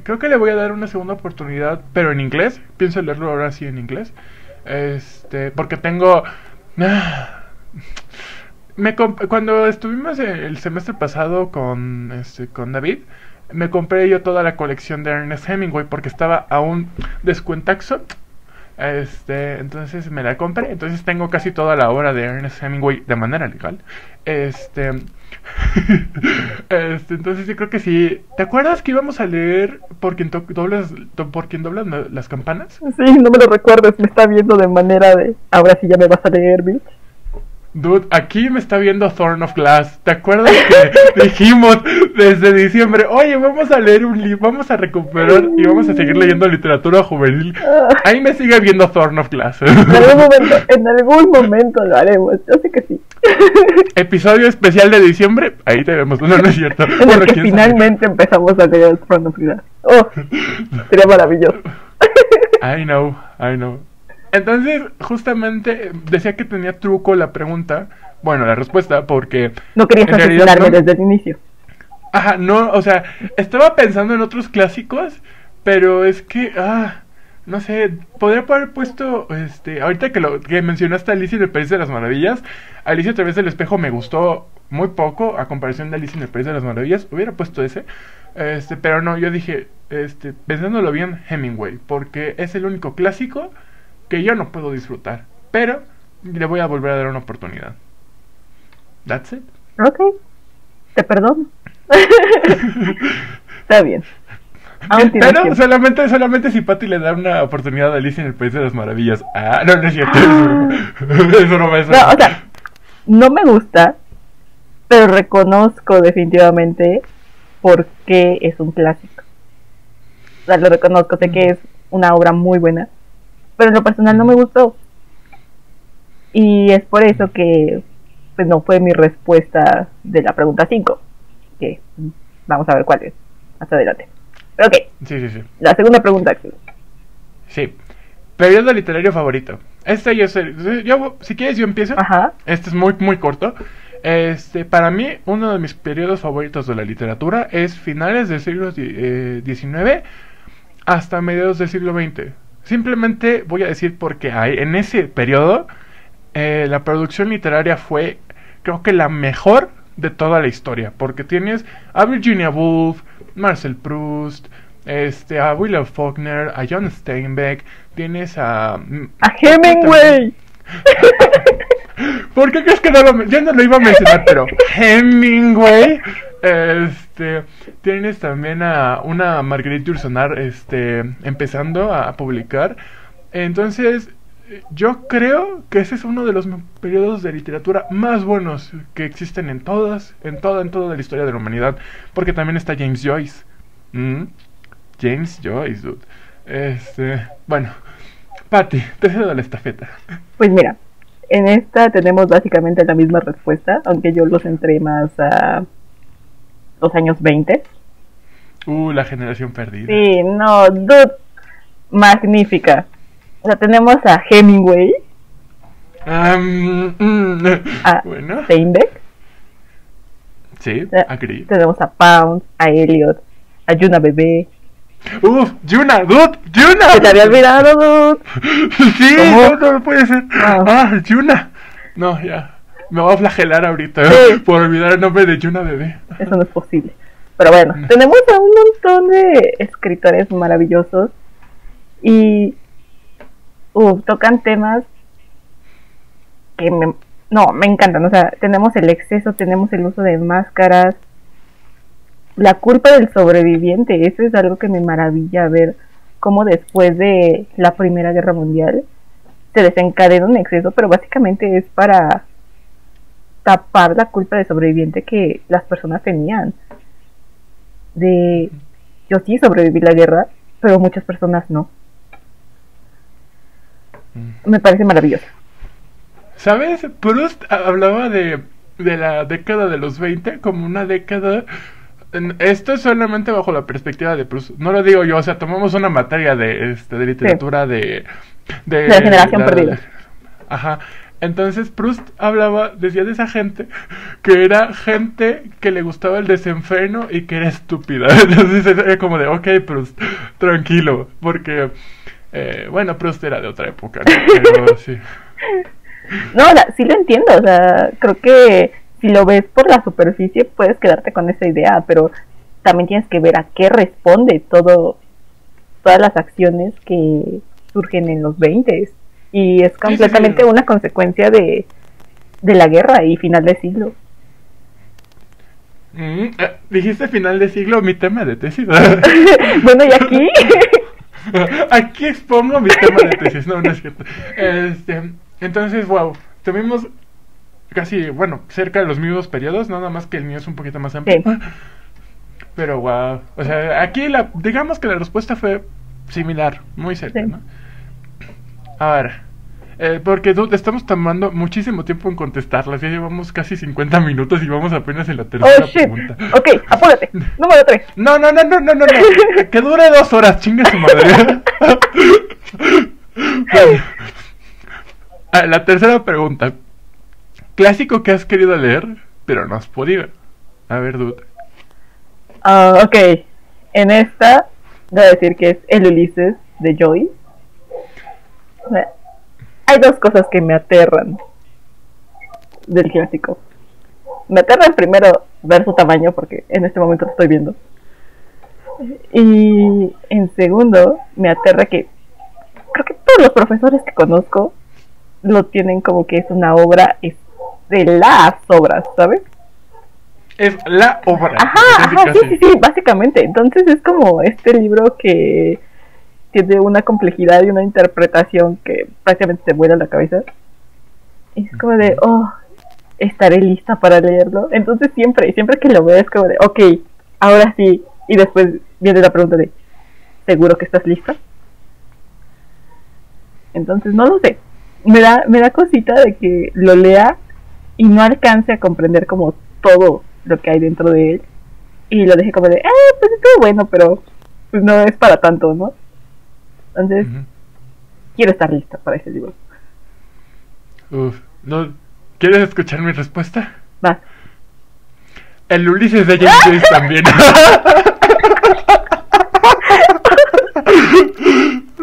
creo que le voy a dar una segunda oportunidad, pero en inglés. Pienso leerlo ahora sí en inglés. Este, porque tengo... Me cuando estuvimos el semestre pasado con, este, con David, me compré yo toda la colección de Ernest Hemingway porque estaba a un descuentaxo. Este, entonces me la compré. Entonces tengo casi toda la obra de Ernest Hemingway de manera legal. Este, este, entonces yo creo que sí. ¿Te acuerdas que íbamos a leer por quien, doblas, por quien doblan la- las campanas? Sí, no me lo recuerdes, me está viendo de manera de. Ahora sí ya me vas a leer, bitch. Dude, aquí me está viendo Thorn of Glass. ¿Te acuerdas que dijimos desde diciembre, oye, vamos a leer un libro, vamos a recuperar y vamos a seguir leyendo literatura juvenil? Ahí me sigue viendo Thorn of Glass. En algún momento, en algún momento lo haremos, yo sé que sí. Episodio especial de diciembre, ahí te vemos. No, no es cierto. En Bueno, el que quién sabe. finalmente empezamos a leer Front of Glass. Oh, sería maravilloso. I know, I know. Entonces, justamente decía que tenía truco la pregunta, bueno, la respuesta, porque No querías no. desde el inicio. Ajá, no, o sea, estaba pensando en otros clásicos, pero es que, ah, no sé, podría haber puesto, este, ahorita que lo que mencionaste a Alicia en el País de las Maravillas, Alicia a través del espejo me gustó muy poco a comparación de Alicia en el País de las Maravillas, hubiera puesto ese, este, pero no, yo dije, este, pensándolo bien, Hemingway, porque es el único clásico que yo no puedo disfrutar, pero le voy a volver a dar una oportunidad. That's it. Ok, te perdono. Está bien. Aún Pero tiempo. solamente, solamente si Patty le da una oportunidad a Alicia en el País de las Maravillas. Ah, no, no es cierto. Eso no ser. No, o sea, no me gusta, pero reconozco definitivamente por qué es un clásico. O sea, lo reconozco, sé que es una obra muy buena, pero en lo personal no me gustó. Y es por eso que pues no fue mi respuesta de la pregunta 5. Que vamos a ver cuál es más adelante. Pero ok, Sí, sí, sí. la segunda pregunta. Sí. Periodo literario favorito. Este yo sé. Yo, si quieres, yo empiezo. Ajá. Este es muy, muy corto. Este, para mí, uno de mis periodos favoritos de la literatura es finales del siglo di- eh, XIX hasta mediados del siglo XX. Simplemente voy a decir porque hay, en ese periodo eh, la producción literaria fue, creo que la mejor de toda la historia, porque tienes a Virginia Woolf, Marcel Proust, este, a William Faulkner, a John Steinbeck, tienes a... mm, A Hemingway. ¿Por qué crees que no lo Yo no lo iba a mencionar, pero Hemingway. Este. Tienes también a una Marguerite Yourcenar este, empezando a publicar. Entonces, yo creo que ese es uno de los periodos de literatura más buenos que existen en todas, en toda, en toda la historia de la humanidad. Porque también está James Joyce. Mm, James Joyce, dude. Este. Bueno, Patty, te cedo la estafeta. Pues mira, en esta tenemos básicamente la misma respuesta, aunque yo lo centré más a los años 20. Uh, la generación perdida. Sí, no, dude, magnífica. O sea, tenemos a Hemingway, Am, mm, a bueno, Steinbeck, sí, eh, agree. tenemos a Pound, a Elliot, a Yuna Bebé. Uf, Yuna, dude, Yuna. Se te había olvidado, dude. Sí, ¿Cómo? no, no puede ser. Ah. Ah, Yuna. No, ya. Me voy a flagelar ahorita Sí. por olvidar el nombre de Yuna bebé. Eso no es posible. Pero bueno, tenemos a un montón de escritores maravillosos y uf, tocan temas que me, no, me encantan. O sea, tenemos el exceso, tenemos el uso de máscaras, la culpa del sobreviviente. Eso es algo que me maravilla ver cómo después de la Primera Guerra Mundial se desencadena un exceso, pero básicamente es para tapar la culpa de sobreviviente que las personas tenían. De yo sí sobreviví la guerra, pero muchas personas no. Mm. Me parece maravilloso. ¿Sabes? Proust ha- hablaba de, de la década de los 20 como una década... Esto es solamente bajo la perspectiva de Proust. No lo digo yo, o sea, tomamos una materia de, este, de literatura de, de... De la generación perdida. Ajá. Entonces Proust hablaba, decía de esa gente, que era gente que le gustaba el desenfreno y que era estúpida. Entonces era como de, ok, Proust, tranquilo, porque, eh, bueno, Proust era de otra época, ¿no? Pero sí. No, sí lo entiendo. O sea, creo que si lo ves por la superficie puedes quedarte con esa idea, pero también tienes que ver a qué responde todo, todas las acciones que surgen en los 20 y es completamente una consecuencia de, de la guerra y final de siglo. Mm, eh, dijiste final de siglo, mi tema de tesis. bueno, ¿y aquí? aquí expongo mi tema de tesis, no, no es cierto. Este, entonces, wow, tuvimos casi, bueno, cerca de los mismos periodos, nada más que el mío es un poquito más amplio. Sí. Pero wow, o sea, aquí la, digamos que la respuesta fue similar, muy cerca, Sí. ¿no? Ahora, eh, porque estamos tomando muchísimo tiempo en contestarlas, ya llevamos casi 50 minutos y vamos apenas en la tercera Oh, shit. pregunta. Ok, apúrate. Número 3. No, no, no, no, no, no, no. Que dure dos horas, chingue su madre. Bueno. La tercera pregunta. Clásico que has querido leer, pero no has podido. A ver, dude. Ah, ok, en esta voy a decir que es el Ulises de Joyce. Hay dos cosas que me aterran del clásico. Me aterra primero ver su tamaño porque en este momento lo estoy viendo. Y en segundo, me aterra que creo que todos los profesores que conozco lo tienen como que es una obra de las obras, ¿sabes? Es la obra. Ajá, ajá, sí, sí, sí, básicamente. Entonces es como este libro que tiene una complejidad y una interpretación que prácticamente te vuela la cabeza. Es como de, oh, estaré lista para leerlo. Entonces siempre, siempre que lo veo es como de, ok, ahora sí. Y después viene la pregunta de, ¿seguro que estás lista? Entonces no lo sé. Me da, me da cosita de que lo lea y no alcance a comprender como todo lo que hay dentro de él. Y lo deje como de, ah, pues estuvo bueno, pero pues no es para tanto, ¿no? Entonces, quiero estar lista para ese libro. Uf, no. ¿Quieres escuchar mi respuesta? Va. El Ulises de James Joyce también.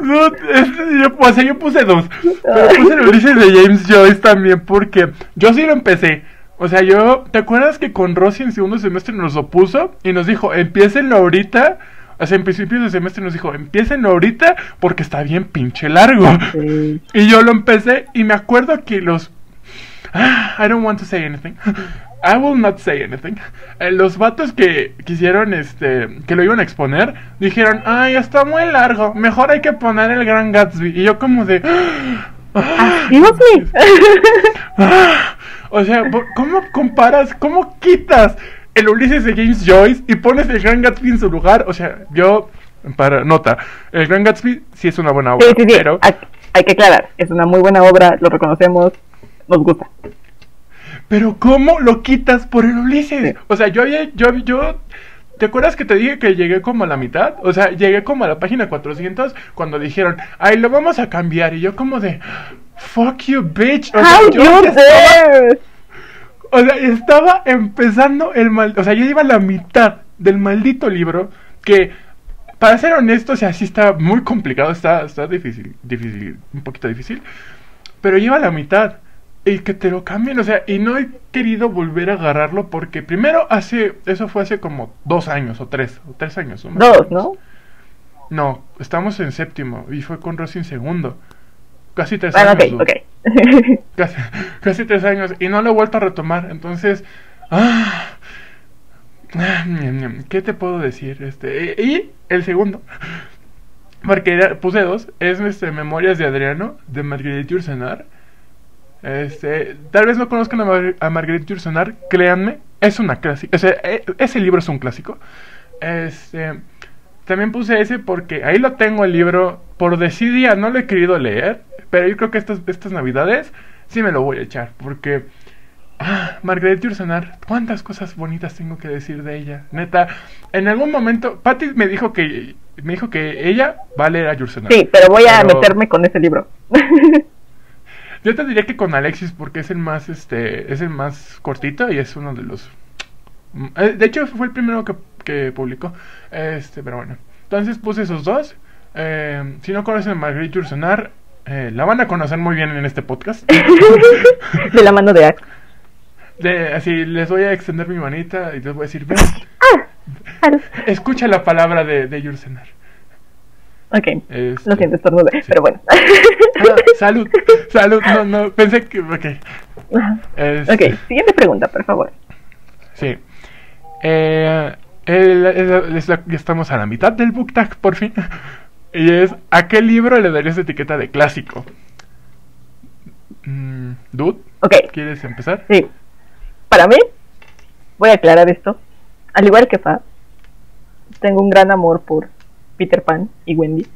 No, es- yo, o sea, yo puse dos. Pero puse el Ulises de James Joyce también porque yo sí lo empecé. O sea, yo, ¿te acuerdas que con Rosy en segundo semestre nos lo puso y nos dijo, empiecenlo ahorita? O sea, en principios de semestre nos dijo, empiecenlo ahorita porque está bien pinche largo. Sí. Y yo lo empecé y me acuerdo que los... Ah, I don't want to say anything. I will not say anything. Eh, los vatos que quisieron, este, que lo iban a exponer, dijeron, ay, está muy largo, mejor hay que poner el Gran Gatsby. Y yo como de... Ah. Ah, o sea, ¿cómo comparas, cómo quitas el Ulises de James Joyce y pones el Gran Gatsby en su lugar? O sea, yo, para nota, el Gran Gatsby sí es una buena obra, Sí, sí, sí. pero... Hay, hay que aclarar. Es una muy buena obra, lo reconocemos, nos gusta. Pero ¿cómo lo quitas por el Ulises? O sea, yo había, yo, yo, ¿te acuerdas que te dije que llegué como a la mitad? O sea, llegué como a la página 400 cuando dijeron, ay, lo vamos a cambiar. Y yo como de, fuck you, bitch. O sea, How yo you ya estaba, o sea, estaba empezando el mal, o sea, yo iba a la mitad del maldito libro que, para ser honesto, o sea, sí está muy complicado, está, está difícil, difícil, un poquito difícil, pero lleva la mitad. Y que te lo cambien, o sea, y no he querido volver a agarrarlo porque primero hace, eso fue hace como dos años o tres, o tres años. o más Dos. ¿no? No, estamos en séptimo y fue con Rosy en segundo. Casi tres Bueno, años. ok, dude. ok. Casi, casi tres años y no lo he vuelto a retomar. Entonces, ah, ah, ¿qué te puedo decir? Este y el segundo, porque era- puse dos, es este Memorias de Adriano de Marguerite Yourcenar. Este, tal vez no conozcan a, Mar- a Marguerite Yourcenar, créanme, es una clásica, o sea, e- ese libro es un clásico. Este, también puse ese porque ahí lo tengo el libro. Por desidia no lo he querido leer. Pero yo creo que estas, estas navidades sí me lo voy a echar. Porque. Ah, Margaret Ursanar, cuántas cosas bonitas tengo que decir de ella. Neta, en algún momento, Patty me dijo que me dijo que ella va a leer a Yursenar. Sí, pero voy a Pero- meterme con ese libro. Yo te diría que con Alexis porque es el más este es el más cortito y es uno de los Mm, eh, de hecho fue el primero que, que publicó. Este, pero bueno. Entonces puse esos dos. Eh, si no conocen a Marguerite Yourcenar, eh, la van a conocer muy bien en este podcast. de la mano de Axe. De- así les voy a extender mi manita y les voy a decir, ven, Ah, escucha la palabra de, de Yourcenar. Ok, Este, lo siento, estornudé, sí. pero bueno. ah, salud, salud, no, no, pensé que, ok. Este, ok, siguiente pregunta, por favor. Sí. Eh, el- estamos a la mitad del book tag, por fin. Y es, ¿a qué libro le darías etiqueta de clásico? Mm, Dude, ¿quieres empezar? sí. Para mí, voy a aclarar esto. Al igual que Fa, tengo un gran amor por Peter Pan y Wendy.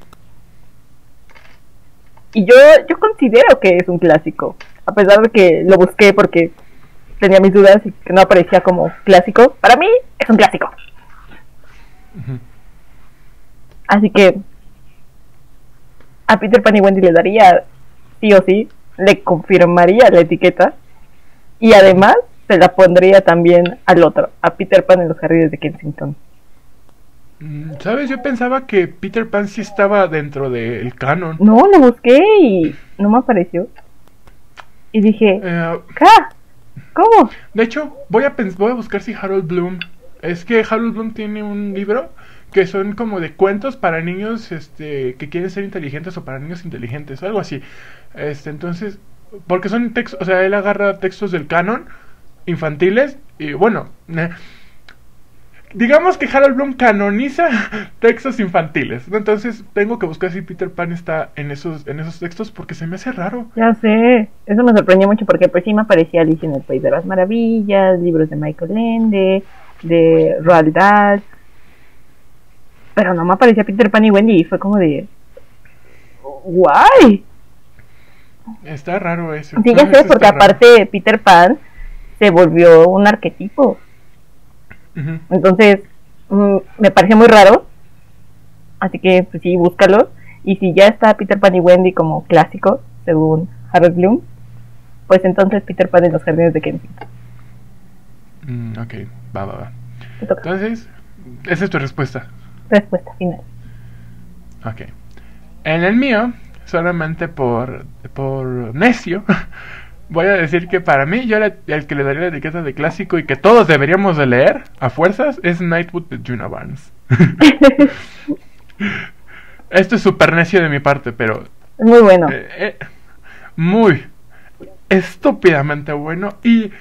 Y yo, yo considero que es un clásico. A pesar de que lo busqué porque tenía mis dudas y que no aparecía como clásico. Para mí es un clásico. Así que a Peter Pan y Wendy le daría sí o sí, le confirmaría la etiqueta y además se la pondría también al otro, a Peter Pan en los jardines de Kensington. Mm, ¿Sabes? Yo pensaba que Peter Pan sí estaba dentro del canon. No, lo busqué y no me apareció. Y dije, Eh, ¿Ca? ¿Cómo? de hecho, voy a, voy a buscar si Harold Bloom. Es que Harold Bloom tiene un libro que son como de cuentos para niños este, que quieren ser inteligentes o para niños inteligentes, algo así. Este, entonces, porque son textos, o sea, él agarra textos del canon infantiles y bueno, eh, digamos que Harold Bloom canoniza textos infantiles. Entonces, tengo que buscar si Peter Pan está en esos en esos textos porque se me hace raro. Ya sé, eso me sorprendió mucho porque por encima aparecía Alicia en el País de las Maravillas, libros de Michael Ende, de Roald Dahl. Pero no me aparecía Peter Pan y Wendy y fue como de... ¡Guay! Está raro eso. Sí, ya sé, porque raro. aparte Peter Pan se volvió un arquetipo. Entonces, mm, me pareció muy raro. Así que, pues sí, búscalo. Y si ya está Peter Pan y Wendy como clásico, según Harold Bloom, pues entonces Peter Pan en los jardines de Kensington. Mm, ok, va, va, va. Entonces, esa es tu respuesta. Respuesta final. Ok. En el mío, solamente por, por necio, voy a decir que para mí, yo el que le daría la etiqueta de clásico y que todos deberíamos de leer a fuerzas es Nightwood de Juna Barnes. Esto es súper necio de mi parte, pero muy bueno. eh, eh, muy estúpidamente bueno y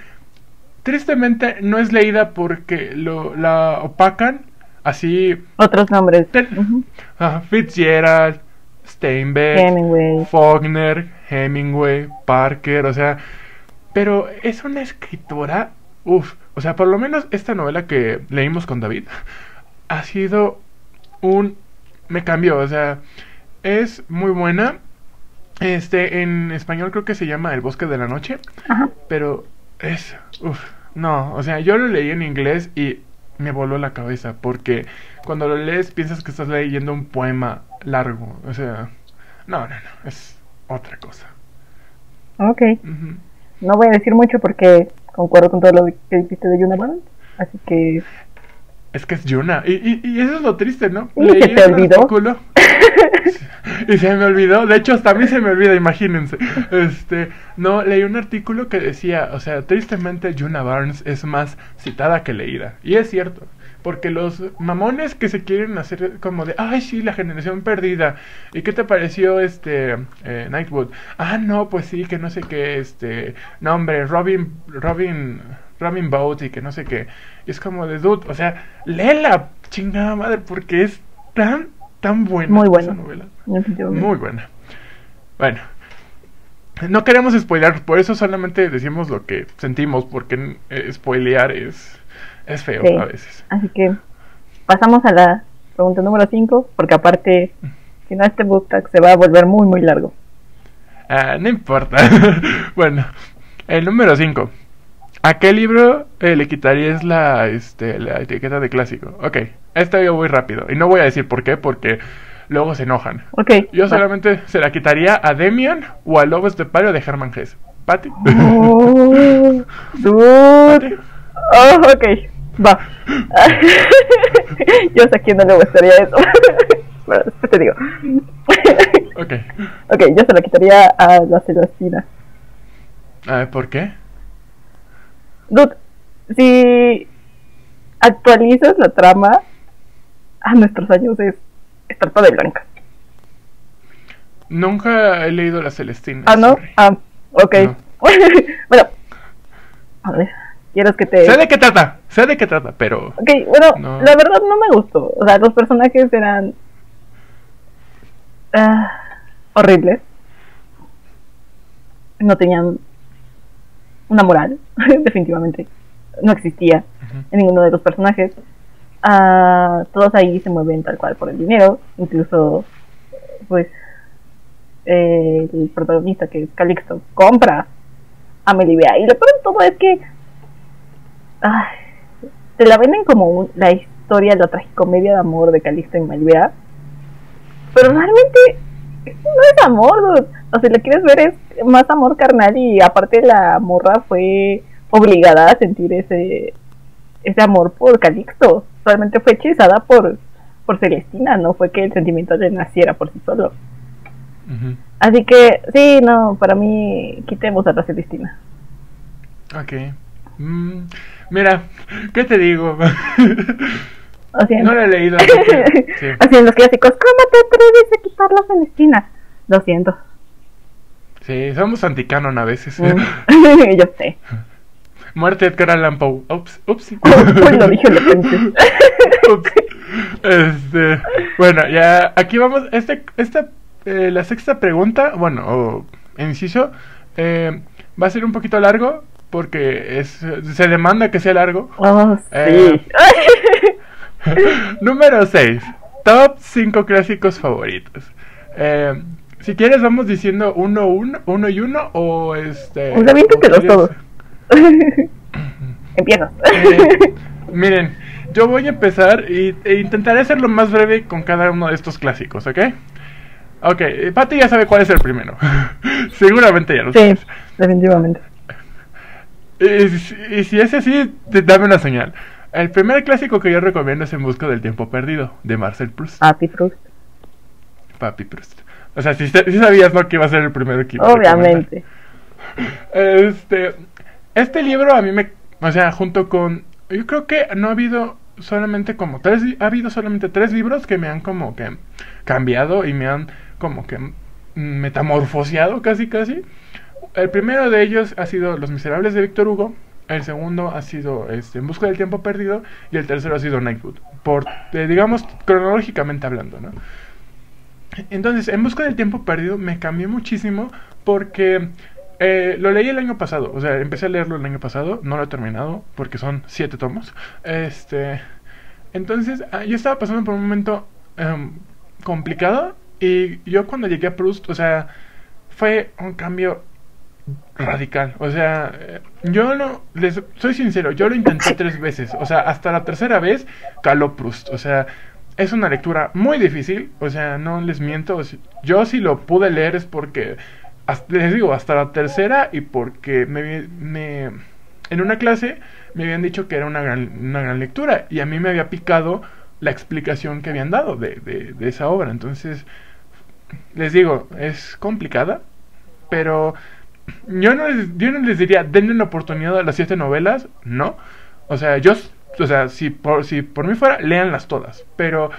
tristemente no es leída porque lo, la opacan así Otros nombres. Ah, Fitzgerald, Steinbeck, Hemingway. Faulkner, Hemingway, Parker, o sea, pero es una escritora, uff, o sea, por lo menos esta novela que leímos con David ha sido un me cambió, o sea, es muy buena. Este en español creo que se llama El bosque de la noche, Ajá. pero es uff, no, o sea, yo lo leí en inglés y me voló la cabeza porque cuando lo lees piensas que estás leyendo un poema largo, o sea, no, no, no, es otra cosa. Ok. No voy a decir mucho porque concuerdo con todo lo que dijiste de Yuna Barnes. Así que. Es que es Yuna. Y, y, y eso es lo triste, ¿no? ¿Y se te un olvidó? artículo. y se me olvidó. De hecho, hasta a mí se me olvida, imagínense. Este, no, leí un artículo que decía, o sea, tristemente Yuna Barnes es más citada que leída. Y es cierto. Porque los mamones que se quieren hacer como de, ay, sí, la generación perdida. ¿Y qué te pareció este eh, Nightwood? Ah, no, pues sí, que no sé qué, este, no, hombre, Robin, Robin, Robin Boat y que no sé qué. Y es como de, dude, o sea, léela, chingada madre, porque es tan, tan buena Muy esa buena. novela. definitivamente. Muy buena. Bueno. No queremos spoilear, por eso solamente decimos lo que sentimos, porque eh, spoilear es, es feo Sí. a veces. Así que pasamos a la pregunta número 5, porque aparte, si no, este book tag se va a volver muy, muy largo. Ah, no importa. bueno, el número 5. ¿A qué libro eh, le quitarías la, este, la etiqueta de clásico? Ok, esta yo voy rápido. Y no voy a decir por qué, porque luego se enojan. Ok. Yo va. solamente se la quitaría a Demian o a Lobos de Pario de Herman Hesse. ¿Pati? Oh. Oh, ok, va. Yo sé a quién no le gustaría eso. bueno, después te digo. ok. ok, yo se lo quitaría a la Celestina. ¿por qué? Dude, si actualizas la trama a nuestros años es estarpa de blanca. Nunca he leído La Celestina. Ah, ¿no? sorry. Ah, ok. No. bueno, a ver, ¿Quieres que te...? Sé de qué trata, sé de qué trata, pero... Ok, bueno, No. la verdad no me gustó. O sea, los personajes eran... ah, horribles. No tenían una moral, definitivamente. No existía en ninguno de los personajes. Ah, todos ahí se mueven tal cual por el dinero. Incluso, pues, eh, el protagonista que es Calixto compra a Melibea. Y lo peor de todo es que ay, te la venden como un- la historia, la tragicomedia de amor de Calixto y Melibea. Pero realmente no es amor. dude. O sea, si lo quieres ver es más amor carnal y aparte la morra fue obligada a sentir ese ese amor por Calixto. Solamente fue hechizada por, por Celestina, no fue que el sentimiento le naciera por sí solo. Así que, sí, no, para mí, quitemos a la Celestina. Ok. Mm, mira, ¿qué te digo? No lo he leído. sí. así en los clásicos, ¿cómo te atreves a quitar la Celestina? Lo siento. Sí, somos anticanon a veces. Mm. Yo sé. Muerte de Edgar Allan Poe. Ups, ups. Uy, lo dije, lo pensé. Ups. Este, bueno, ya aquí vamos. Este, esta, eh, la sexta pregunta, bueno, o inciso, eh, va a ser un poquito largo porque es, se demanda que sea largo. Oh, sí. Eh. Número 6. Top 5 clásicos favoritos. Eh, si quieres vamos diciendo uno, uno, uno y uno o este... O quieres- todos. Empiezas. Eh, miren, yo voy a empezar y, e intentaré ser lo más breve con cada uno de estos clásicos, ¿ok? Ok, Pati ya sabe cuál es el primero. Seguramente ya lo sí, sabes. definitivamente. Y, si- si es así, dame una señal. El primer clásico que yo recomiendo es En Busca del Tiempo Perdido, de Marcel Proust. Happy Fruit. Papi Proust. O sea, si, sabías, ¿no? Que iba a ser el primero que iba a. Obviamente. Este, este libro a mí me, o sea, junto con, yo creo que no ha habido solamente como tres, ha habido solamente tres libros que me han como que cambiado y me han como que metamorfoseado casi casi. El primero de ellos ha sido Los Miserables de Víctor Hugo. El segundo ha sido este, En Busca del Tiempo Perdido. Y el tercero ha sido Nightwood. Por, eh, digamos, cronológicamente hablando, ¿no? Entonces, En Busca del Tiempo Perdido me cambió muchísimo porque eh, lo leí el año pasado. O sea, empecé a leerlo el año pasado. No lo he terminado porque son siete tomos. Este. Entonces, ah, yo estaba pasando por un momento em, complicado. Y yo cuando llegué a Proust, o sea, fue un cambio radical. O sea, yo no, les soy sincero, yo lo intenté tres veces. O sea, hasta la tercera vez caló Proust. O sea, es una lectura muy difícil. O sea, no les miento. Yo si lo pude leer es porque, hasta- les digo, hasta la tercera y porque me, me en una clase me habían dicho que era una gran, una gran lectura y a mí me había picado la explicación que habían dado de, de, de esa obra. Entonces, les digo, es complicada, pero yo no les, yo no les diría, denle una oportunidad a las siete novelas, no. O sea, yo, o sea, si por, si por mí fuera, léanlas todas. Pero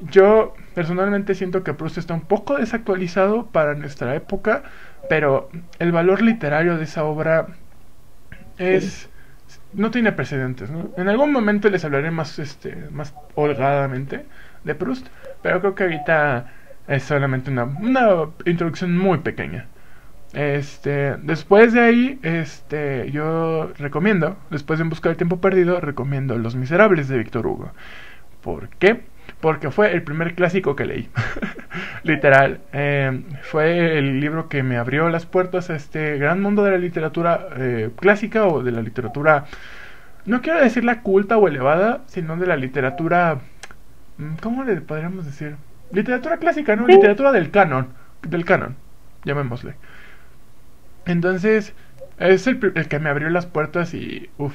yo personalmente siento que Proust está un poco desactualizado para nuestra época, pero el valor literario de esa obra es no tiene precedentes, ¿no? En algún momento les hablaré más este más holgadamente de Proust, pero creo que ahorita es solamente una, una introducción muy pequeña. Este, después de ahí, este, yo recomiendo, después de En Busca del Tiempo Perdido, recomiendo Los Miserables de Víctor Hugo. ¿Por qué? Porque fue el primer clásico que leí. Literal. eh, fue el libro que me abrió las puertas a este gran mundo de la literatura eh, clásica o de la literatura, no quiero decir la culta o elevada, sino de la literatura, mm, ¿cómo le podríamos decir? Literatura clásica, ¿no? Literatura del canon, del canon, llamémosle. Entonces, es el, que me abrió las puertas y, uff,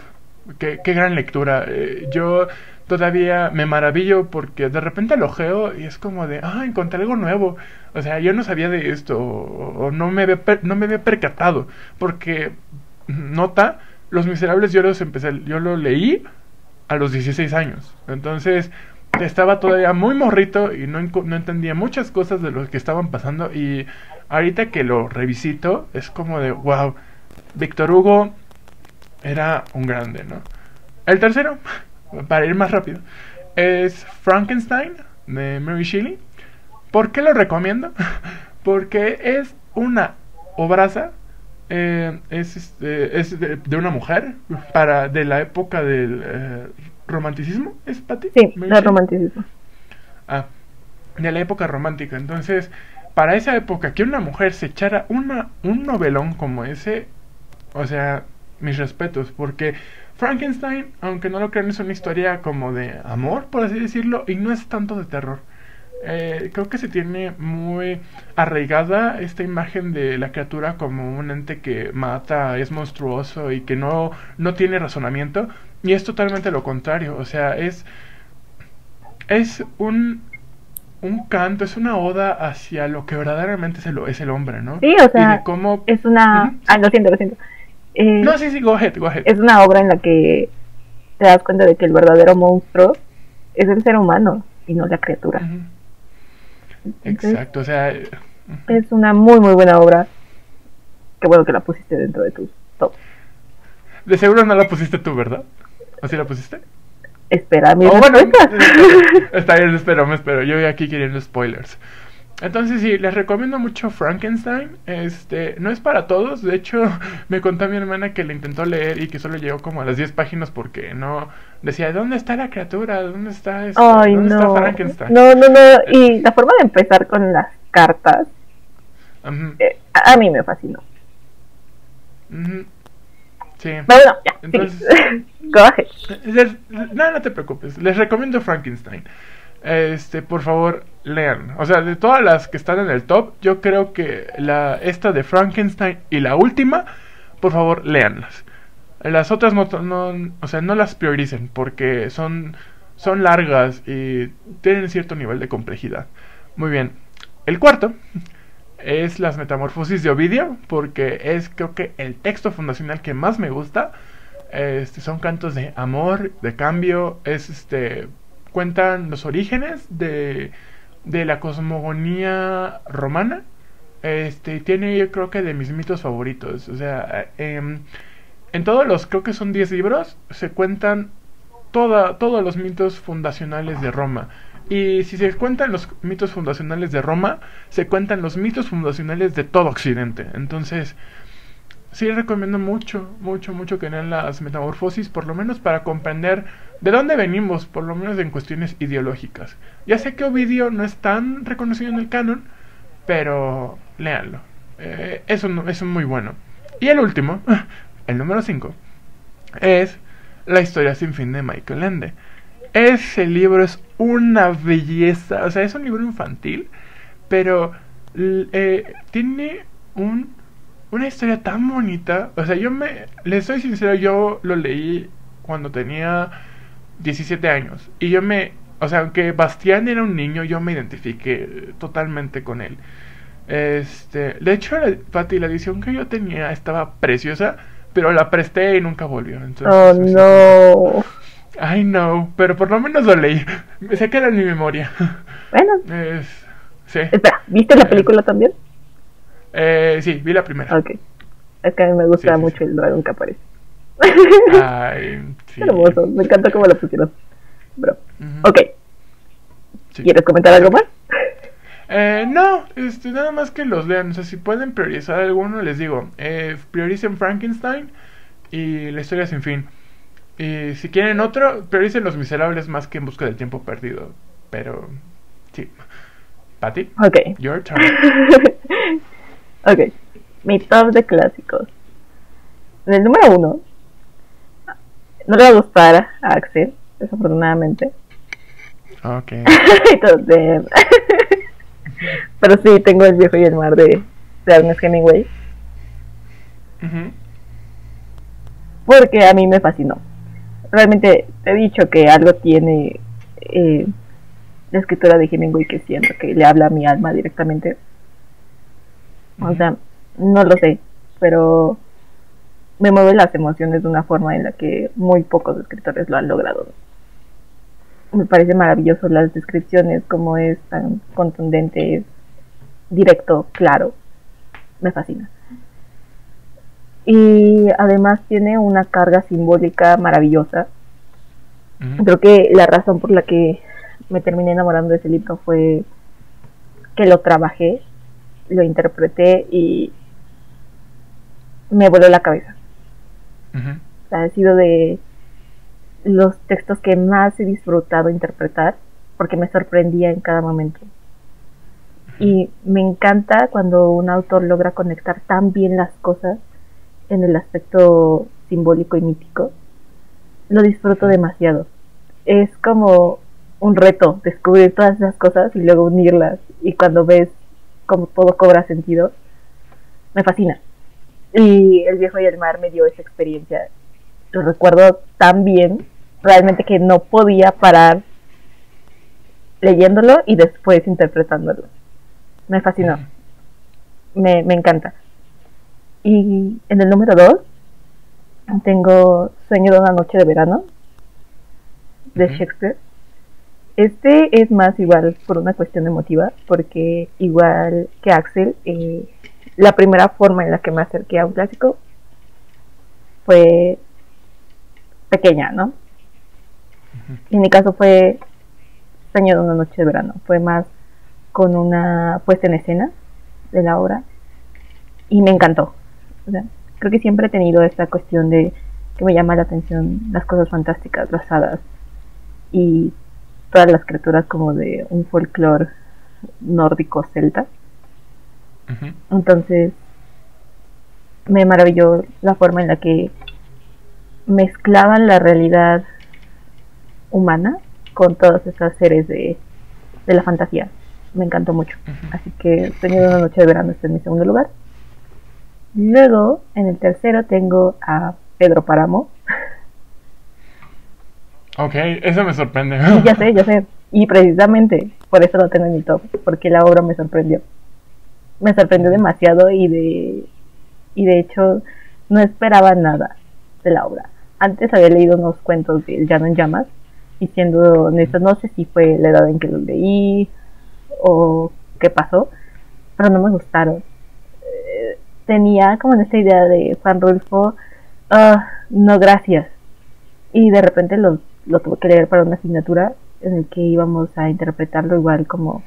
qué, qué gran lectura. Eh, yo todavía me maravillo porque de repente lo ojeo y es como de, ah, encontré algo nuevo. O sea, yo no sabía de esto o, o no, me había, per- no me había percatado. Porque, nota, Los Miserables yo los empecé, yo lo leí a los 16 años. Entonces, estaba todavía muy morrito y no, no entendía muchas cosas de lo que estaban pasando. Y ahorita que lo revisito, es como de, wow, Víctor Hugo era un grande, ¿no? El tercero, para ir más rápido, es Frankenstein de Mary Shelley. ¿Por qué lo recomiendo? Porque es una obraza, eh, es, este, es de, de, una mujer para de la época del eh, romanticismo, ¿es Pati? Sí, del romanticismo. Ah, de la época romántica. Entonces, para esa época que una mujer se echara una, un novelón como ese, o sea, mis respetos, porque Frankenstein, aunque no lo crean, es una historia como de amor, por así decirlo, y no es tanto de terror. Eh, creo que se tiene muy arraigada esta imagen de la criatura como un ente que mata, es monstruoso y que no, no tiene razonamiento. Y es totalmente lo contrario. O sea, es. Es un. Un canto, es una oda hacia lo que verdaderamente es el, es el hombre, ¿no? Sí, o sea, cómo... es una... Ah, lo siento, lo siento. Eh, no, sí, sí, go ahead, go ahead. Es una obra en la que te das cuenta de que el verdadero monstruo es el ser humano y no la criatura. Uh -huh. Entonces, Exacto, o sea... Es una muy, muy buena obra. Qué bueno que la pusiste dentro de tu top. De seguro no la pusiste tú, ¿verdad? ¿O sí la pusiste? Espera, mi oh, bueno, Está bien, espero, me espero. Yo voy aquí queriendo spoilers. Entonces sí, les recomiendo mucho Frankenstein. Este, no es para todos. De hecho, me contó mi hermana que le intentó leer y que solo llegó como a las 10 páginas porque no decía, ¿dónde está la criatura? ¿Dónde está? Ay, ¿Dónde no. está Frankenstein? No, no, no. Y la forma de empezar con las cartas Uh -huh. eh, a, a mí me fascinó. Uh -huh. Sí. Bueno, ya, Entonces, Go ahead. les- no, no te preocupes. Les recomiendo Frankenstein. Este, por favor, lean. O sea, de todas las que están en el top, yo creo que la esta de Frankenstein y la última, por favor, leanlas. Las otras no, no o sea, no las prioricen porque son son largas y tienen cierto nivel de complejidad. Muy bien. El cuarto es las metamorfosis de Ovidio, porque es creo que el texto fundacional que más me gusta. Este, son cantos de amor, de cambio, es este cuentan los orígenes de, de la cosmogonía romana. Este tiene yo creo que de mis mitos favoritos, o sea, eh, en todos los creo que son 10 libros se cuentan toda, todos los mitos fundacionales de Roma. Y si se cuentan los mitos fundacionales de Roma, se cuentan los mitos fundacionales de todo Occidente. Entonces, sí recomiendo mucho, mucho, mucho que lean las metamorfosis, por lo menos para comprender de dónde venimos, por lo menos en cuestiones ideológicas. Ya sé que Ovidio no es tan reconocido en el canon, pero léanlo. Eh, eso es muy bueno. Y el último, el número 5, es La historia sin fin de Michael Ende. Ese libro es una belleza, o sea, es un libro infantil, pero eh, tiene un, una historia tan bonita. O sea, yo me, les soy sincero, yo lo leí cuando tenía 17 años. Y yo me, o sea, aunque Bastián era un niño, yo me identifiqué totalmente con él. Este, de hecho, la, Pati, la edición que yo tenía estaba preciosa, pero la presté y nunca volvió. Entonces, Oh, no. I know, pero por lo menos lo leí. Se queda en mi memoria. Bueno, Es, sí. espera, ¿viste la película también? Eh, sí, vi la primera. Ok. Es que a mí me gusta Sí, mucho sí. el dragón que aparece. Ay, sí. Qué hermoso, me encanta cómo lo pusieron. Bro. Ujú. Ok. ¿quieres comentar algo más? Eh, no, este, nada más que los lean. O sea, si pueden priorizar alguno, les digo, eh, prioricen Frankenstein y la historia sin fin. Y si quieren otro, prioricen Los Miserables más que En Busca del Tiempo Perdido. Pero, sí. Patty, Ok. your turn. ok, mi top de clásicos. En el número uno, no le va a gustar a Axel, desafortunadamente. Ok. Entonces, pero sí, tengo el viejo y el mar de, de Ernest Hemingway, porque a mí me fascinó. Realmente te he dicho que algo tiene eh, la escritura de Hemingway que siento que le habla a mi alma directamente. O sea, no lo sé, pero me mueve las emociones de una forma en la que muy pocos escritores lo han logrado. Me parece maravilloso las descripciones, como es tan contundente, es directo, claro. Me fascina. Y además tiene una carga simbólica maravillosa. Creo que la razón por la que me terminé enamorando de ese libro fue que lo trabajé, lo interpreté y me voló la cabeza. O sea, ha sido de los textos que más he disfrutado interpretar porque me sorprendía en cada momento. Y me encanta cuando un autor logra conectar tan bien las cosas en el aspecto simbólico y mítico. Lo disfruto demasiado. Es como un reto descubrir todas esas cosas y luego unirlas. Y cuando ves cómo todo cobra sentido, me fascina. Y El viejo y el mar me dio esa experiencia. Lo recuerdo tan bien, realmente que no podía parar leyéndolo y después interpretándolo. Me fascinó. Me, me encanta. Y en el número 2 tengo Sueño de una noche de verano de. Shakespeare. Este es más igual por una cuestión emotiva, porque igual que Axel, eh, la primera forma en la que me acerqué a un clásico fue pequeña, ¿no? En mi caso fue Sueño de una noche de verano, fue más con una puesta en escena de la obra y me encantó. O sea, creo que siempre he tenido esta cuestión de que me llama la atención las cosas fantásticas, las hadas y todas las criaturas como de un folclore nórdico celta. Entonces me maravilló la forma en la que mezclaban la realidad humana con todas esas seres de, de la fantasía. Me encantó mucho. Así que de una noche de verano está en mi segundo lugar. Luego, en el tercero tengo a Pedro Páramo. Ok, eso me sorprende. Y ya sé, ya sé. Y precisamente por eso lo tengo en mi top, porque la obra me sorprendió. Me sorprendió demasiado y de y de hecho no esperaba nada de la obra. Antes había leído unos cuentos de El Llano en Llamas y siendo honesto no sé si fue la edad en que los leí o qué pasó, pero no me gustaron. Tenía como esta idea de Juan Rulfo, "Ah, no gracias. Y de repente lo, lo tuve que leer para una asignatura en el que íbamos a interpretarlo igual como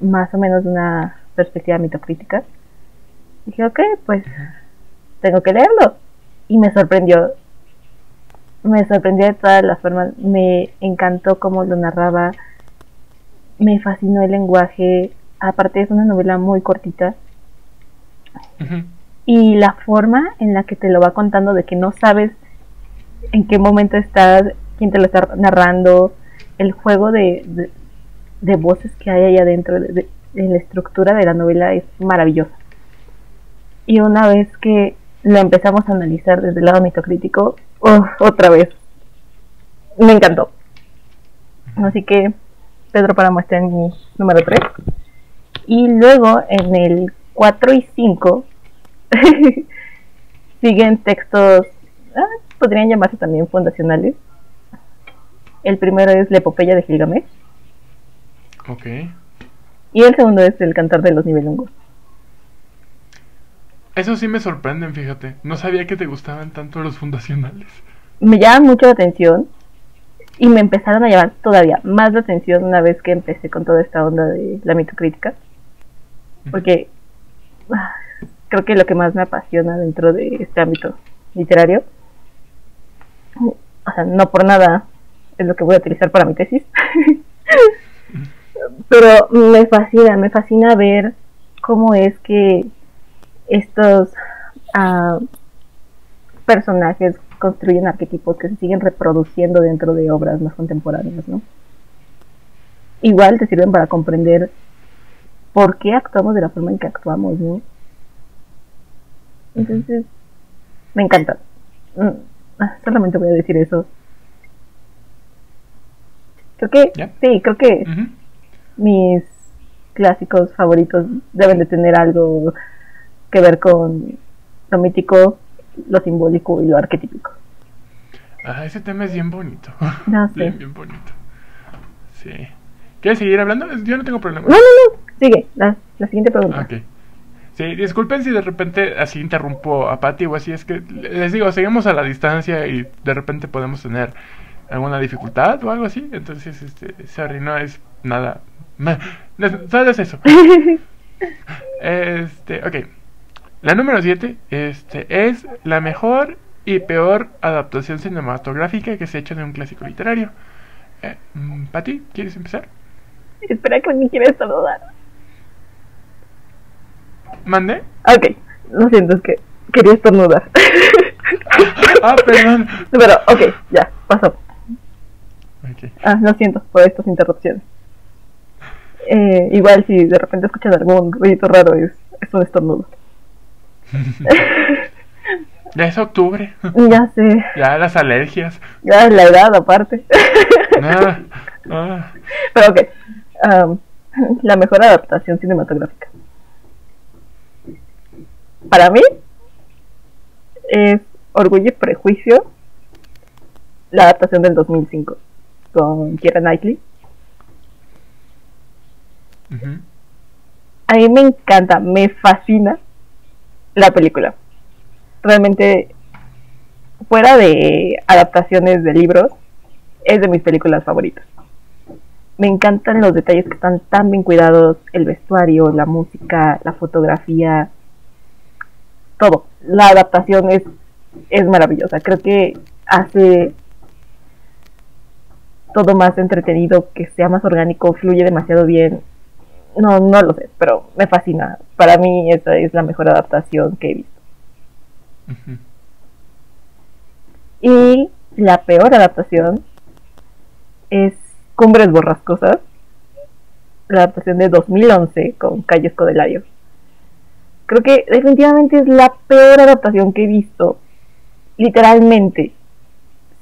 más o menos una perspectiva mitocrítica. Dije, ok, pues tengo que leerlo. Y me sorprendió. Me sorprendió de todas las formas. Me encantó cómo lo narraba. Me fascinó el lenguaje. Aparte es una novela muy cortita. Y la forma en la que te lo va contando de que no sabes en qué momento estás, quién te lo está narrando, el juego de, de, de voces que hay ahí adentro, de, la estructura de la novela es maravillosa. Y una vez que lo empezamos a analizar desde el lado mitocrítico, ¡oh! otra vez, me encantó. Así que Pedro Páramo está en mi número 3. Y luego en el 4 y 5 siguen textos, ah, podrían llamarse también fundacionales. El primero es la epopeya de Gilgamesh Ok. y el segundo es el cantar de los nivelungos. Eso sí me sorprenden, fíjate. No sabía que te gustaban tanto los fundacionales. Me llaman mucho la atención y me empezaron a llamar todavía más la atención una vez que empecé con toda esta onda de la mitocrítica. Porque ah, creo que lo que más me apasiona dentro de este ámbito literario, o sea, no por nada es lo que voy a utilizar para mi tesis, pero me fascina, me fascina ver cómo es que estos ah, personajes construyen arquetipos que se siguen reproduciendo dentro de obras más contemporáneas, ¿no? Igual te sirven para comprender por qué actuamos de la forma en que actuamos, ¿no? Entonces, me encanta. Mm, ah, Solamente voy a decir eso. Creo que, ¿Ya? sí, creo que mis clásicos favoritos deben de tener algo que ver con lo mítico, lo simbólico y lo arquetípico. Ah, ese tema es bien bonito. No sé. Bien, bien bonito. Sí. ¿Quieres seguir hablando? Yo no tengo problema. No, no, no. Sigue, la, la siguiente pregunta. Ok. Sí, disculpen si de repente así interrumpo a Patty o así, es que les digo, seguimos a la distancia y de repente podemos tener alguna dificultad o algo así, entonces, este, sorry, no es nada, solo es eso. Este, ok, la número 7 este, es la mejor y peor adaptación cinematográfica que se ha hecho de un clásico literario. Eh, mm, Patty, ¿quieres empezar? Espera que me quieres saludar. ¿Mande? Ok, lo siento, es que quería estornudar. ah, perdón. Pero, ok, ya, pasó. Ah, lo siento por estas interrupciones. Eh, igual si de repente escuchan algún ruido raro es, es un estornudo. ya es octubre. Ya sé. Ya las alergias. Ya es la edad aparte. Ah, ah. Pero ok. Um, la mejor adaptación cinematográfica para mí es Orgullo y Prejuicio, la adaptación del 2005 con Keira Knightley. A mí me encanta, me fascina la película. Realmente, fuera de adaptaciones de libros, es de mis películas favoritas. Me encantan los detalles que están tan bien cuidados, el vestuario, la música, la fotografía, todo. La adaptación es, es maravillosa. Creo que hace todo más entretenido, que sea más orgánico, fluye demasiado bien. No, no lo sé, pero me fascina. Para mí esa es la mejor adaptación que he visto. Y la peor adaptación es Cumbres Borrascosas, la adaptación de 2011 con Calle Escodelario creo que definitivamente es la peor adaptación que he visto. Literalmente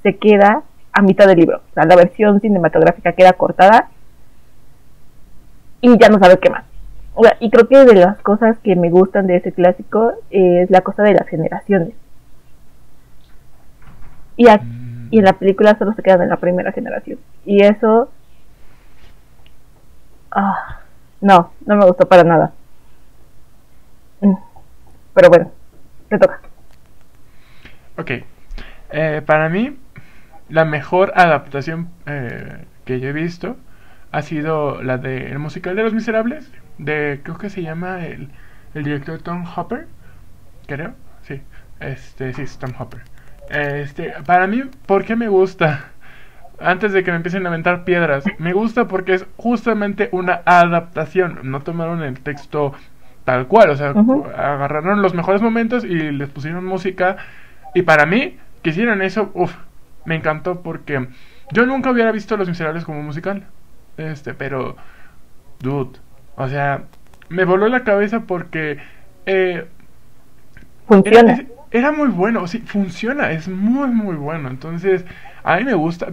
se queda a mitad del libro. O sea, la versión cinematográfica queda cortada y ya no sabe qué más. y creo que de las cosas que me gustan de ese clásico es la cosa de las generaciones. Y, y en la película solo se quedan en la primera generación. Y eso... Ah, no, no me gustó para nada. Pero bueno, te toca. Ok. Eh, para mí, la mejor adaptación eh, que yo he visto ha sido la de El musical de los miserables. De, creo que se llama el, el director Tom Hopper. Creo, sí. Este, sí, es Tom Hopper. Este, para mí, ¿por qué me gusta? Antes de que me empiecen a aventar piedras, me gusta porque es justamente una adaptación. No tomaron el texto tal cual, o sea, agarraron los mejores momentos y les pusieron música. Y para mí, que hicieran eso, uff, me encantó porque yo nunca hubiera visto Los Miserables como musical. Este, pero, dude, o sea, me voló la cabeza porque... Eh, funciona. era, muy bueno, sí, funciona, es muy, muy bueno. Entonces, a mí me gusta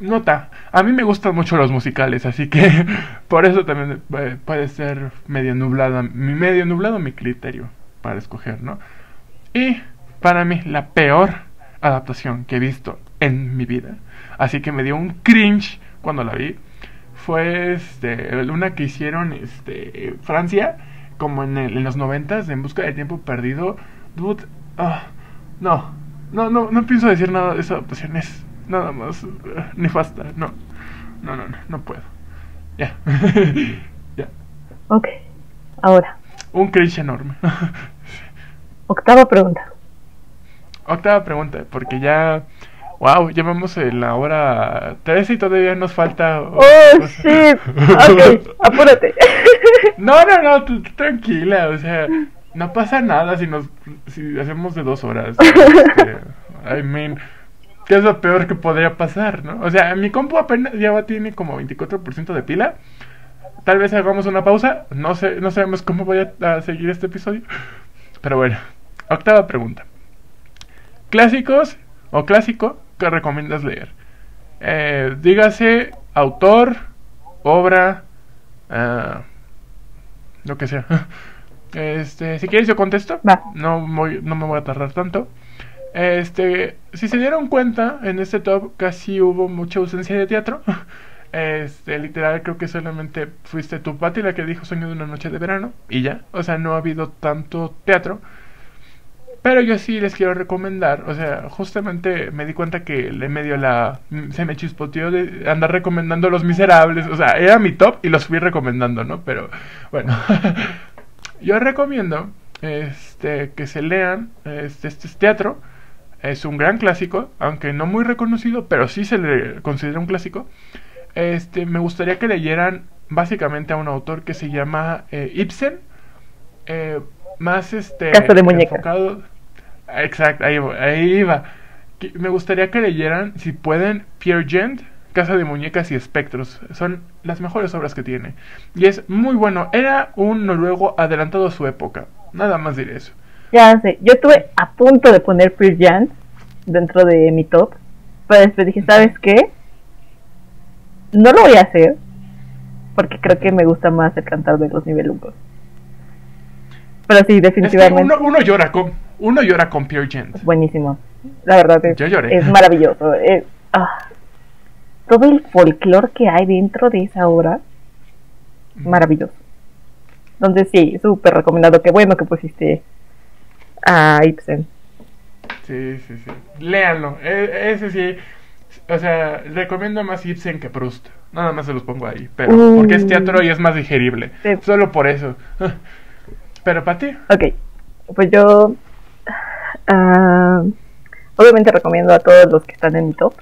nota, a mí me gustan mucho los musicales, así que por eso también eh, puede ser medio nublado, medio nublado mi criterio para escoger, ¿no? Y para mí la peor adaptación que he visto en mi vida, así que me dio un cringe cuando la vi, fue este, una que hicieron este, Francia, como en, en los noventas, en busca de tiempo perdido, ah, no, no, no, no pienso decir nada de esa adaptación, es nada más ni nefasta. No, no, no, no, no puedo. Ya. ya. Ok, ahora. Un cringe enorme. Octava pregunta. Octava pregunta, porque ya. Wow, llevamos la hora 13 y todavía nos falta. ¡Oh, shit! Ok, apúrate. no, no, no, tú, tranquila, o sea, no pasa nada si nos si hacemos de dos horas. Este, I mean, ¿Qué es lo peor que podría pasar, no? O sea, mi compu apenas ya tiene como 24% de pila. Tal vez hagamos una pausa. No sé, no sabemos cómo voy a, seguir este episodio. Pero bueno, octava pregunta. Clásicos o clásico que recomiendas leer. Eh, dígase autor, obra, uh, lo que sea. Este, si quieres yo contesto. No, no me voy a tardar tanto. Este, si se dieron cuenta, en este top casi hubo mucha ausencia de teatro. Este, literal, creo que solamente fuiste tú, Pati, la que dijo Sueño de una noche de verano. Y ya. O sea, no ha habido tanto teatro. Pero yo sí les quiero recomendar, o sea, justamente me di cuenta que le medio la... se me chispoteó de andar recomendando Los Miserables, o sea, era mi top y los fui recomendando, ¿no? Pero bueno, yo recomiendo este, que se lean este, este teatro, es un gran clásico, aunque no muy reconocido, pero sí se le considera un clásico. Este, me gustaría que leyeran básicamente a un autor que se llama eh, Ibsen. Eh, más este Casa de muñecas. enfocado exacto ahí, ahí va me gustaría que leyeran si pueden Pierre Gent Casa de muñecas y espectros son las mejores obras que tiene y es muy bueno era un noruego adelantado a su época nada más diré eso Ya sé, yo estuve a punto de poner Pearl Jam dentro de mi top, pero después dije, ¿sabes qué? No lo voy a hacer, porque creo que me gusta más el cantar de los nivelucos. Pero sí, es que definitivamente uno, uno llora con uno llora con Pierre Gent buenísimo. La verdad es, Yo lloré. es maravilloso. es- ah, todo el folclore que hay dentro de esa obra, maravilloso. Entonces sí, súper recomendado. Qué bueno que pusiste a Ibsen. Sí, sí, sí. Léanlo. E- ese sí. O sea, recomiendo más Ibsen que Proust. Nada más se los pongo ahí. Pero Uh. porque es teatro y es más digerible. Sí. Solo por eso. Pero para ti. Ok, pues yo ah, obviamente recomiendo a todos los que están en mi top,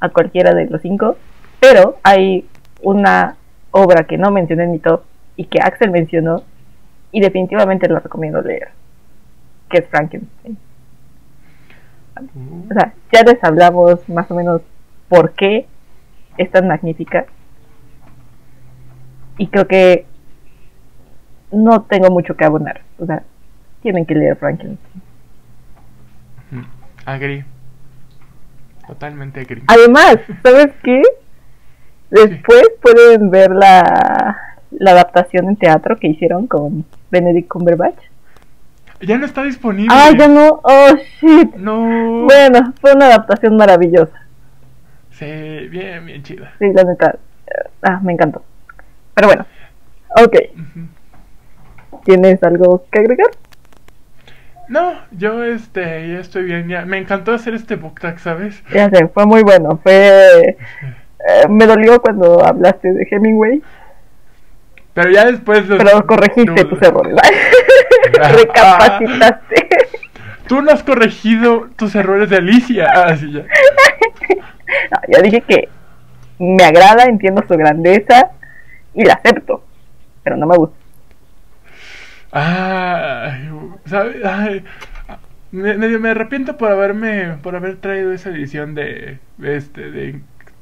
a cualquiera de los cinco, pero hay una obra que no mencioné en mi top y que Axel mencionó y definitivamente la recomiendo leer, que es Frankenstein. O sea, ya les hablamos más o menos por qué es tan magnífica. Y creo que no tengo mucho que abonar. O sea, tienen que leer Frankenstein. Ujú. Agree. Totalmente agree. Además, ¿sabes qué? Después pueden ver la, la adaptación en teatro que hicieron con Benedict Cumberbatch. Ya no está disponible. Ah, ya no. Oh, shit. No. Bueno, fue una adaptación maravillosa. Sí, bien, bien chida. Sí, la neta. Ah, me encantó. Pero bueno. Ok. ¿Tienes algo que agregar? No, yo este, ya estoy bien. Ya. Me encantó hacer este book tag, ¿sabes? Ya sé, fue muy bueno. Fue. eh, me dolió cuando hablaste de Hemingway, Pero ya después. los- pero corregiste tus errores. Ah. Recapacitaste. Tú no has corregido tus errores de Alicia. Ah, sí, ya. No, dije que me agrada, entiendo su grandeza y la acepto, pero no me gusta. Ay, ¿sabes? Ay, me, me arrepiento por haberme, por haber traído esa edición de, este, de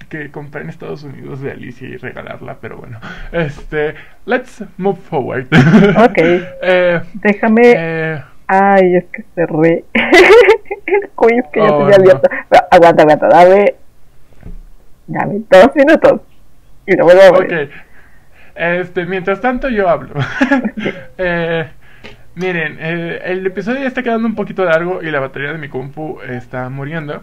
que compré en Estados Unidos de Alicia y regalarla, pero bueno, este, let's move forward. Ok. Eh, Déjame. eh, Ay, es que cerré el quiz que ya Oh, tenía no. abierto. Aguanta, aguanta, dame. Dame dos minutos. Y lo vuelvo a abrir. ok. Este, mientras tanto yo hablo. Eh, miren, eh, el episodio ya está quedando un poquito largo y la batería de mi compu está muriendo.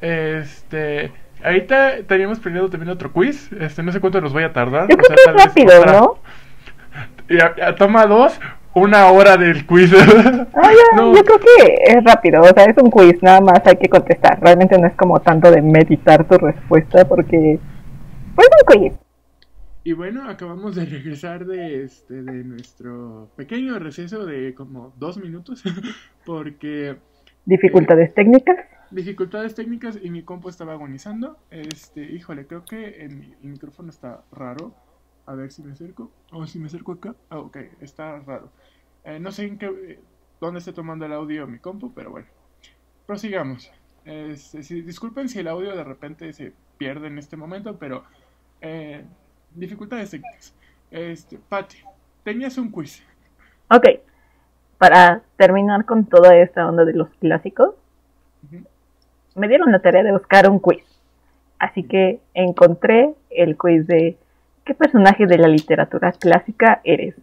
Este, ahorita teníamos planeado también otro quiz. Este, no sé cuánto nos voy a tardar. Yo o creo sea, que es rápido, ¿no? Y a- a- toma dos, una hora del quiz. Ah, ya, No. Yo creo que es rápido, o sea, es un quiz, nada más hay que contestar. Realmente no es como tanto de meditar tu respuesta porque. Pues es un quiz. Y bueno, acabamos de regresar de este de nuestro pequeño receso de como dos minutos porque Dificultades técnicas. Dificultades técnicas y mi compu estaba agonizando. Este, híjole, creo que el micrófono está raro. A ver si me acerco. O si me acerco acá. Ah, ok, está raro. Eh, no sé en qué, eh, dónde esté tomando el audio mi compu, pero bueno. Prosigamos. Este, si- disculpen si el audio de repente se pierde en este momento, pero eh, dificultades técnicas. Este, Pati, tenías un quiz. Ok. Para terminar con toda esta onda de los clásicos, Ujú. Me dieron la tarea de buscar un quiz. Así que encontré el quiz de ¿qué personaje de la literatura clásica eres?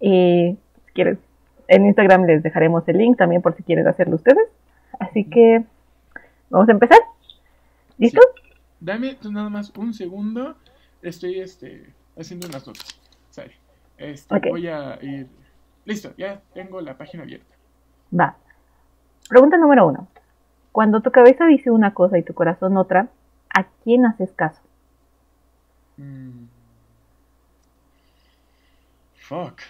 Y si quieren, en Instagram les dejaremos el link también por si quieren hacerlo ustedes. Así que vamos a empezar. ¿Listos? Dame tú nada más un segundo. Estoy este, haciendo unas notas. Sale. Este, Ok. Voy a ir. Listo, ya tengo la página abierta. Va. Pregunta número uno. Cuando tu cabeza dice una cosa y tu corazón otra, ¿a quién haces caso? Mm. Fuck.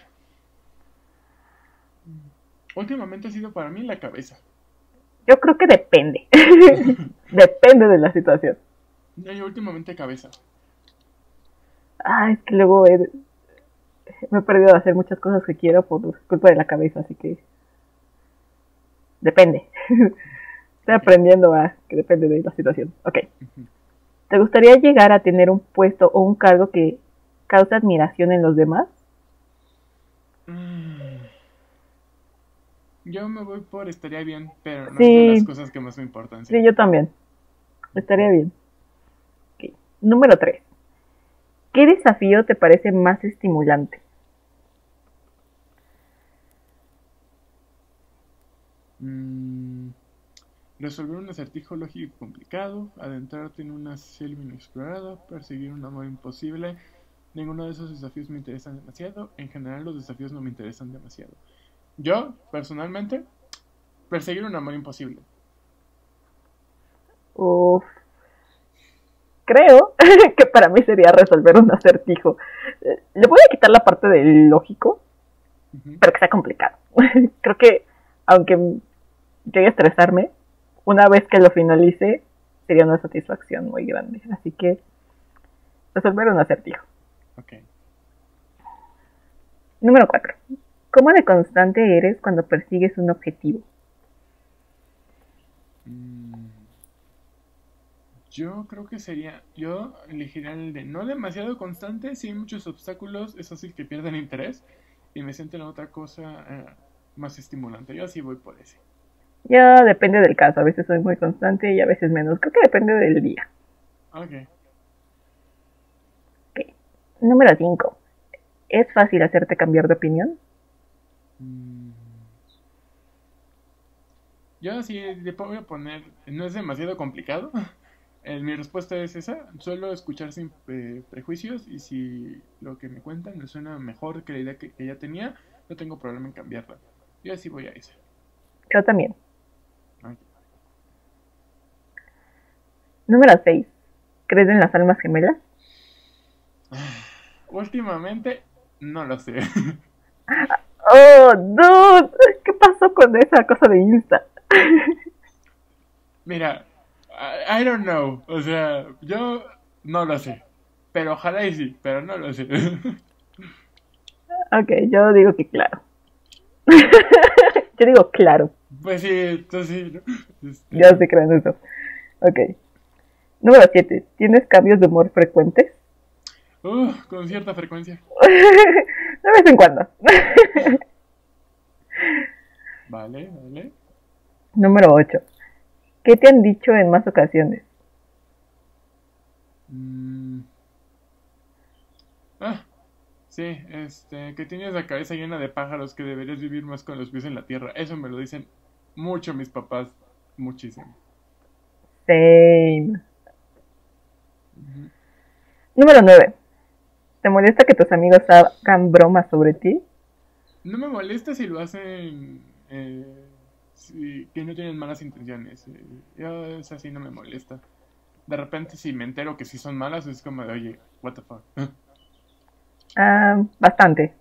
Últimamente ha sido para mí la cabeza. Yo creo que depende. depende de la situación. No, yo últimamente cabeza. Ah, es que luego he- me he perdido de hacer muchas cosas que quiero por culpa de la cabeza, así que depende. Estoy aprendiendo a que depende de la situación. Ok. ¿Te gustaría llegar a tener un puesto o un cargo que causa admiración en los demás? Mm. Yo me voy por estaría bien, pero no Sí. es de las cosas que más me importan. sí. Sí, yo también. Estaría bien. Ok. Número 3. ¿Qué desafío te parece más estimulante? Mm, resolver un acertijo lógico complicado, adentrarte en una selva inexplorada, perseguir un amor imposible. Ninguno de esos desafíos me interesan demasiado. En general, los desafíos no me interesan demasiado. Yo, personalmente, perseguir un amor imposible. Uf. Creo que para mí sería resolver un acertijo. Eh, Le voy a quitar la parte del lógico, Ujú. pero que sea complicado. Creo que, aunque llegue a estresarme, una vez que lo finalice, sería una satisfacción muy grande. Así que, resolver un acertijo. Ok. Número 4. ¿Cómo de constante eres cuando persigues un objetivo? Mm, Yo creo que sería, yo elegiría el de no demasiado constante, si hay muchos obstáculos, es así que pierden interés y me sienten en otra cosa eh, más estimulante. Yo así voy por ese. Ya depende del caso. A veces soy muy constante y a veces menos. Creo que depende del día. Ok. Número 5. ¿Es fácil hacerte cambiar de opinión? Mm. Yo sí le voy a poner, no es demasiado complicado. Eh, mi respuesta es esa. Suelo escuchar sin eh, prejuicios y si lo que me cuentan me suena mejor que la idea que, que ya tenía, no tengo problema en cambiarla. Yo así voy a esa. Yo también. Ok. Número 6. ¿Crees en las almas gemelas? Últimamente, no lo sé. Oh, dude. ¿Qué pasó con esa cosa de Insta? Mira, I, I don't know. O sea, yo no lo sé. Pero ojalá y sí, pero no lo sé. Ok, yo digo que claro. yo digo claro. pues sí, entonces sí. ¿no? Este, Yo sí creo en eso. Ok. Número 7. ¿Tienes cambios de humor frecuentes? uh, con cierta frecuencia. de vez en cuando. Vale, vale. Número 8. ¿Qué te han dicho en más ocasiones? Mm. Ah, sí, este, que tienes la cabeza llena de pájaros, que deberías vivir más con los pies en la tierra. Eso me lo dicen mucho mis papás, muchísimo. Same. Número 9. ¿Te molesta que tus amigos hagan bromas sobre ti? No me molesta si lo hacen, eh, si- que no tienen malas intenciones. eh, yo, es así, no me molesta. De repente, si me entero que sí son malas, es como de, oye, what the fuck. Ah, bastante.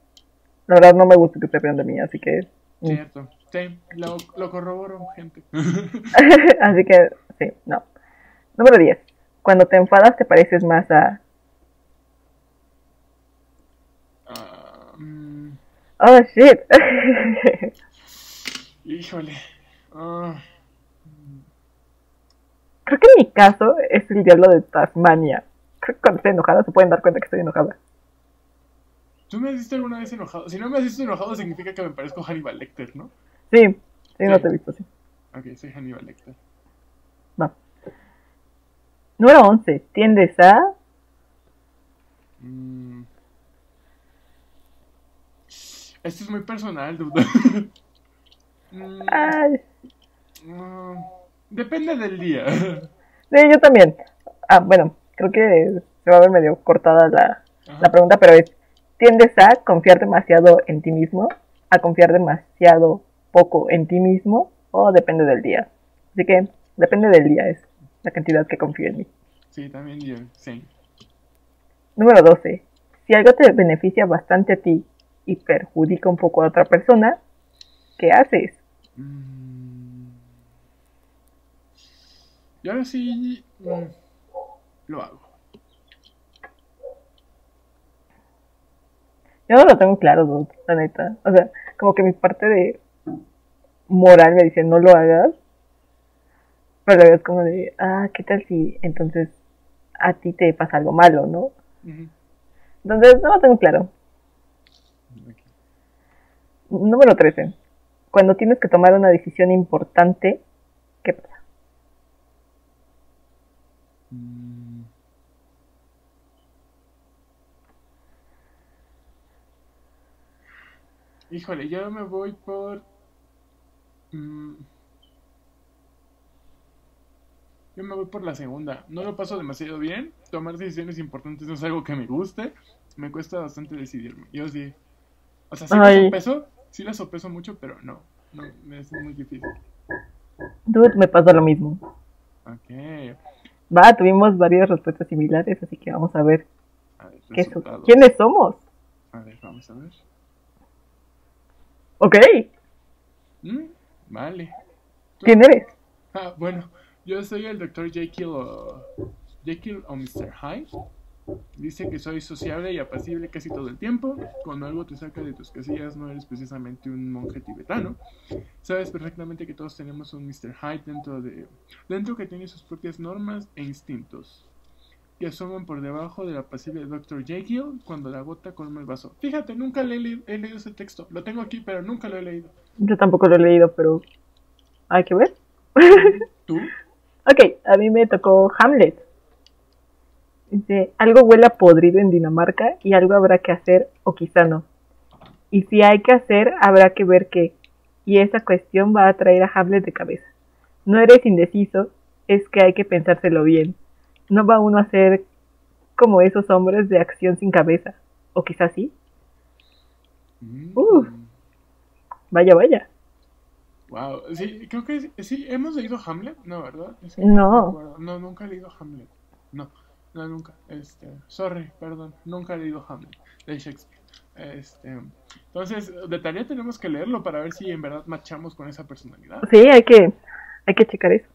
La verdad no me gusta que se rían de mí, así que... mm. Cierto, sí, lo, lo corroboro, gente. así que, sí, no. Número 10. Cuando te enfadas te pareces más a... Ah, Oh, shit. híjole. Ah, Creo que en mi caso es el diablo de Tasmania. Creo que cuando estoy enojada se pueden dar cuenta que estoy enojada. ¿Tú me has visto alguna vez enojado? Si no me has visto enojado, significa que me parezco a Hannibal Lecter, ¿no? Sí, sí, no te he visto, sí. Ok, soy Hannibal Lecter. Va. Número 11. ¿Tiendes a...? Mm. Esto es muy personal, duda. Mm, Ay, mm, depende del día. sí, yo también. Ah, bueno, creo que se va a ver medio cortada la, la pregunta, pero es, ¿tiendes a confiar demasiado en ti mismo? ¿A confiar demasiado poco en ti mismo? ¿O depende del día? Así que depende del día, es la cantidad que confío en mí. Sí, también yo, sí. Número 12. Si algo te beneficia bastante a ti y perjudica un poco a otra persona, ¿qué haces? Mm. Y ahora sí mm, lo hago. Yo no lo tengo claro, dude, la neta. O sea, como que mi parte de moral me dice no lo hagas. Pero es como de, ah, ¿qué tal si entonces a ti te pasa algo malo, no? Entonces no lo tengo claro. Número 13. Cuando tienes que tomar una decisión importante, ¿qué pasa? Mm. Híjole, yo me voy por... mm, Yo me voy por la segunda. No lo paso demasiado bien. Tomar decisiones importantes no es algo que me guste. Me cuesta bastante decidirme. Yo sí. O sea, sí la sopeso, sí la sopeso mucho, pero no. No, me es muy difícil. Dude, me pasa lo mismo. Ok. Va, tuvimos varias respuestas similares, así que vamos a ver A ver, qué so- resultados. quiénes somos. A ver, vamos a ver. Ok, Mm, vale. ¿Tú? ¿quién eres? Ah, bueno, yo soy el Dr. Jekyll o, Jekyll o Mr. Hyde. Dice que soy sociable y apacible casi todo el tiempo. Cuando algo te saca de tus casillas, no eres precisamente un monje tibetano. Sabes perfectamente que todos tenemos un Mr. Hyde dentro de dentro que tiene sus propias normas e instintos que asoman por debajo del apacible Dr. Jekyll cuando la gota colma el vaso. Fíjate, nunca le he, le- he leído ese texto. Lo tengo aquí, pero nunca lo he leído. Yo tampoco lo he leído, pero hay que ver. ¿Tú? Ok, a mí me tocó Hamlet. Dice, algo huele a podrido en Dinamarca y algo habrá que hacer o quizá no. Y si hay que hacer, habrá que ver qué. Y esa cuestión va a traer a Hamlet de cabeza. No eres indeciso, es que hay que pensárselo bien. No va uno a ser como esos hombres de acción sin cabeza. O quizás sí. Mm. Uh. Vaya, vaya. Wow, sí, creo que sí, hemos leído Hamlet, no, ¿verdad? No. No, nunca he leído Hamlet. No, no, nunca. Este, sorry, perdón, nunca he leído Hamlet de Shakespeare. Este, entonces, de tarea tenemos que leerlo para ver si en verdad machamos con esa personalidad. Sí, hay que, hay que checar eso.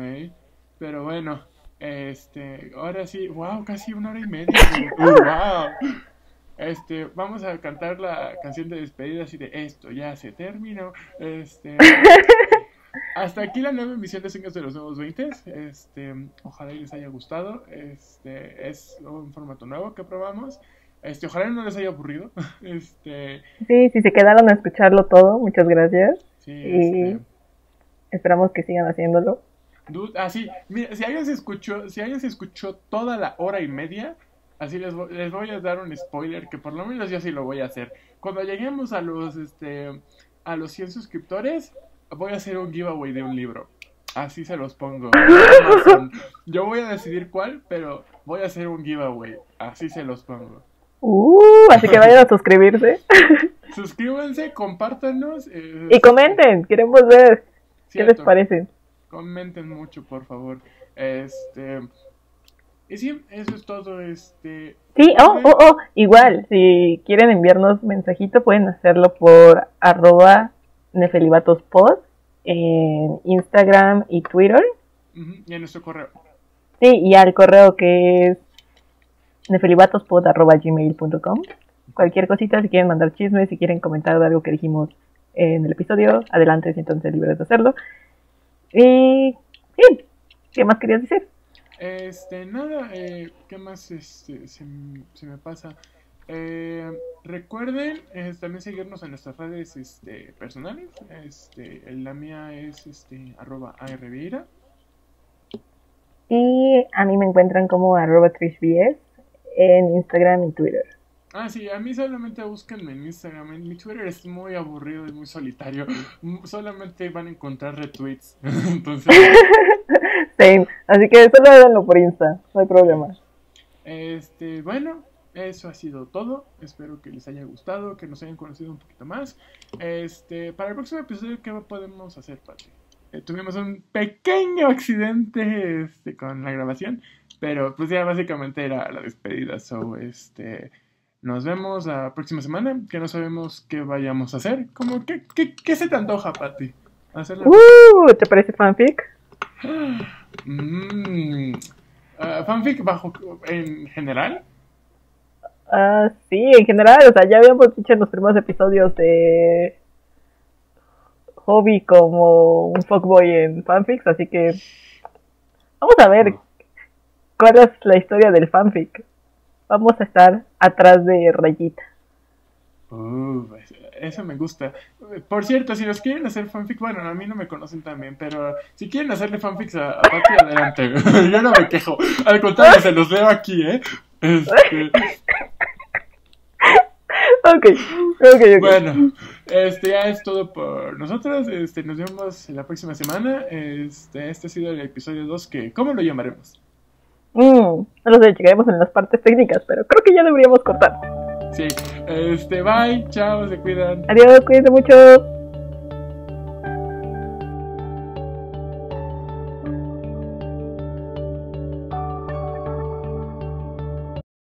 ¿eh? Pero bueno, este, ahora sí, wow, casi una hora y media. Wow. Este, vamos a cantar la canción de despedida así de esto ya se terminó. Este, hasta aquí la nueva emisión de Sueños de los Nuevos 20. Este, ojalá les haya gustado. Este, es un formato nuevo que probamos. Este, ojalá no les haya aburrido. Este, Sí, si se quedaron a escucharlo todo, muchas gracias. sí, Y- este, Esperamos que sigan haciéndolo. Dude, ah, sí, mira, si alguien se escuchó, si alguien se escuchó toda la hora y media, así les voy, les voy a dar un spoiler que por lo menos yo sí lo voy a hacer. Cuando lleguemos a los este a los 100 suscriptores, voy a hacer un giveaway de un libro. Así se los pongo. Yo voy a decidir cuál, pero voy a hacer un giveaway. Así se los pongo. Uh, así que vayan a suscribirse. Suscríbanse, compártanos. eh, Y comenten, queremos ver qué les parece. Comenten mucho, por favor. Este. Y sí, eso es todo. Este. Sí, oh, oh, oh, igual, si quieren enviarnos mensajito pueden hacerlo por arroba nefelibatospod en Instagram y Twitter. Y en nuestro correo. Sí, y al correo que es nefelibatospod.gmail.com Cualquier cosita, si quieren mandar chismes, si quieren comentar de algo que dijimos en el episodio, adelante, siéntanse libres de hacerlo. Y sí, ¿qué más querías decir? Este, nada, eh, ¿qué más este, se, me pasa? Eh, recuerden eh, también seguirnos en nuestras redes este, personales. Este, la mía es este, arroba ARVieira. Y a mí me encuentran como arroba trishbs en Instagram y Twitter. Ah, sí, a mí solamente búsquenme en Instagram. En mi Twitter es muy aburrido y muy solitario. Solamente van a encontrar retweets. Entonces, Same. Así que solo háganlo por Insta, no hay problema. Este, bueno, eso ha sido todo. Espero que les haya gustado, que nos hayan conocido un poquito más. Este, para el próximo episodio, ¿qué podemos hacer, Patrick? Eh, tuvimos un pequeño accidente este, con la grabación, pero pues ya básicamente era la despedida. So, este, nos vemos la próxima semana, que no sabemos qué vayamos a hacer. Como, ¿qué, qué, qué se te antoja? Hacerla... Uh, ¿Te parece fanfic? Mm, uh, ¿Fanfic bajo en general? Ah, sí, en general, o sea, ya habíamos dicho en los primeros episodios de hobby como un fuckboy en fanfics, así que vamos a ver cuál es la historia del fanfic. Vamos a estar atrás de Rayita. Uh, eso me gusta. Por cierto, si los quieren hacer fanfic, bueno, a mí no me conocen también, pero si quieren hacerle fanfics a, a Pati, adelante. Yo no me quejo. Al contrario, se los leo aquí, ¿eh? Este... Okay. ok, ok. Bueno, este ya es todo por nosotros. Este, nos vemos la próxima semana. Este, este ha sido el episodio 2 que, ¿cómo lo llamaremos? Mm, no lo sé, llegaremos en las partes técnicas, pero creo que ya deberíamos cortar. Sí, este, bye, chao, se cuidan. Adiós, cuídense mucho.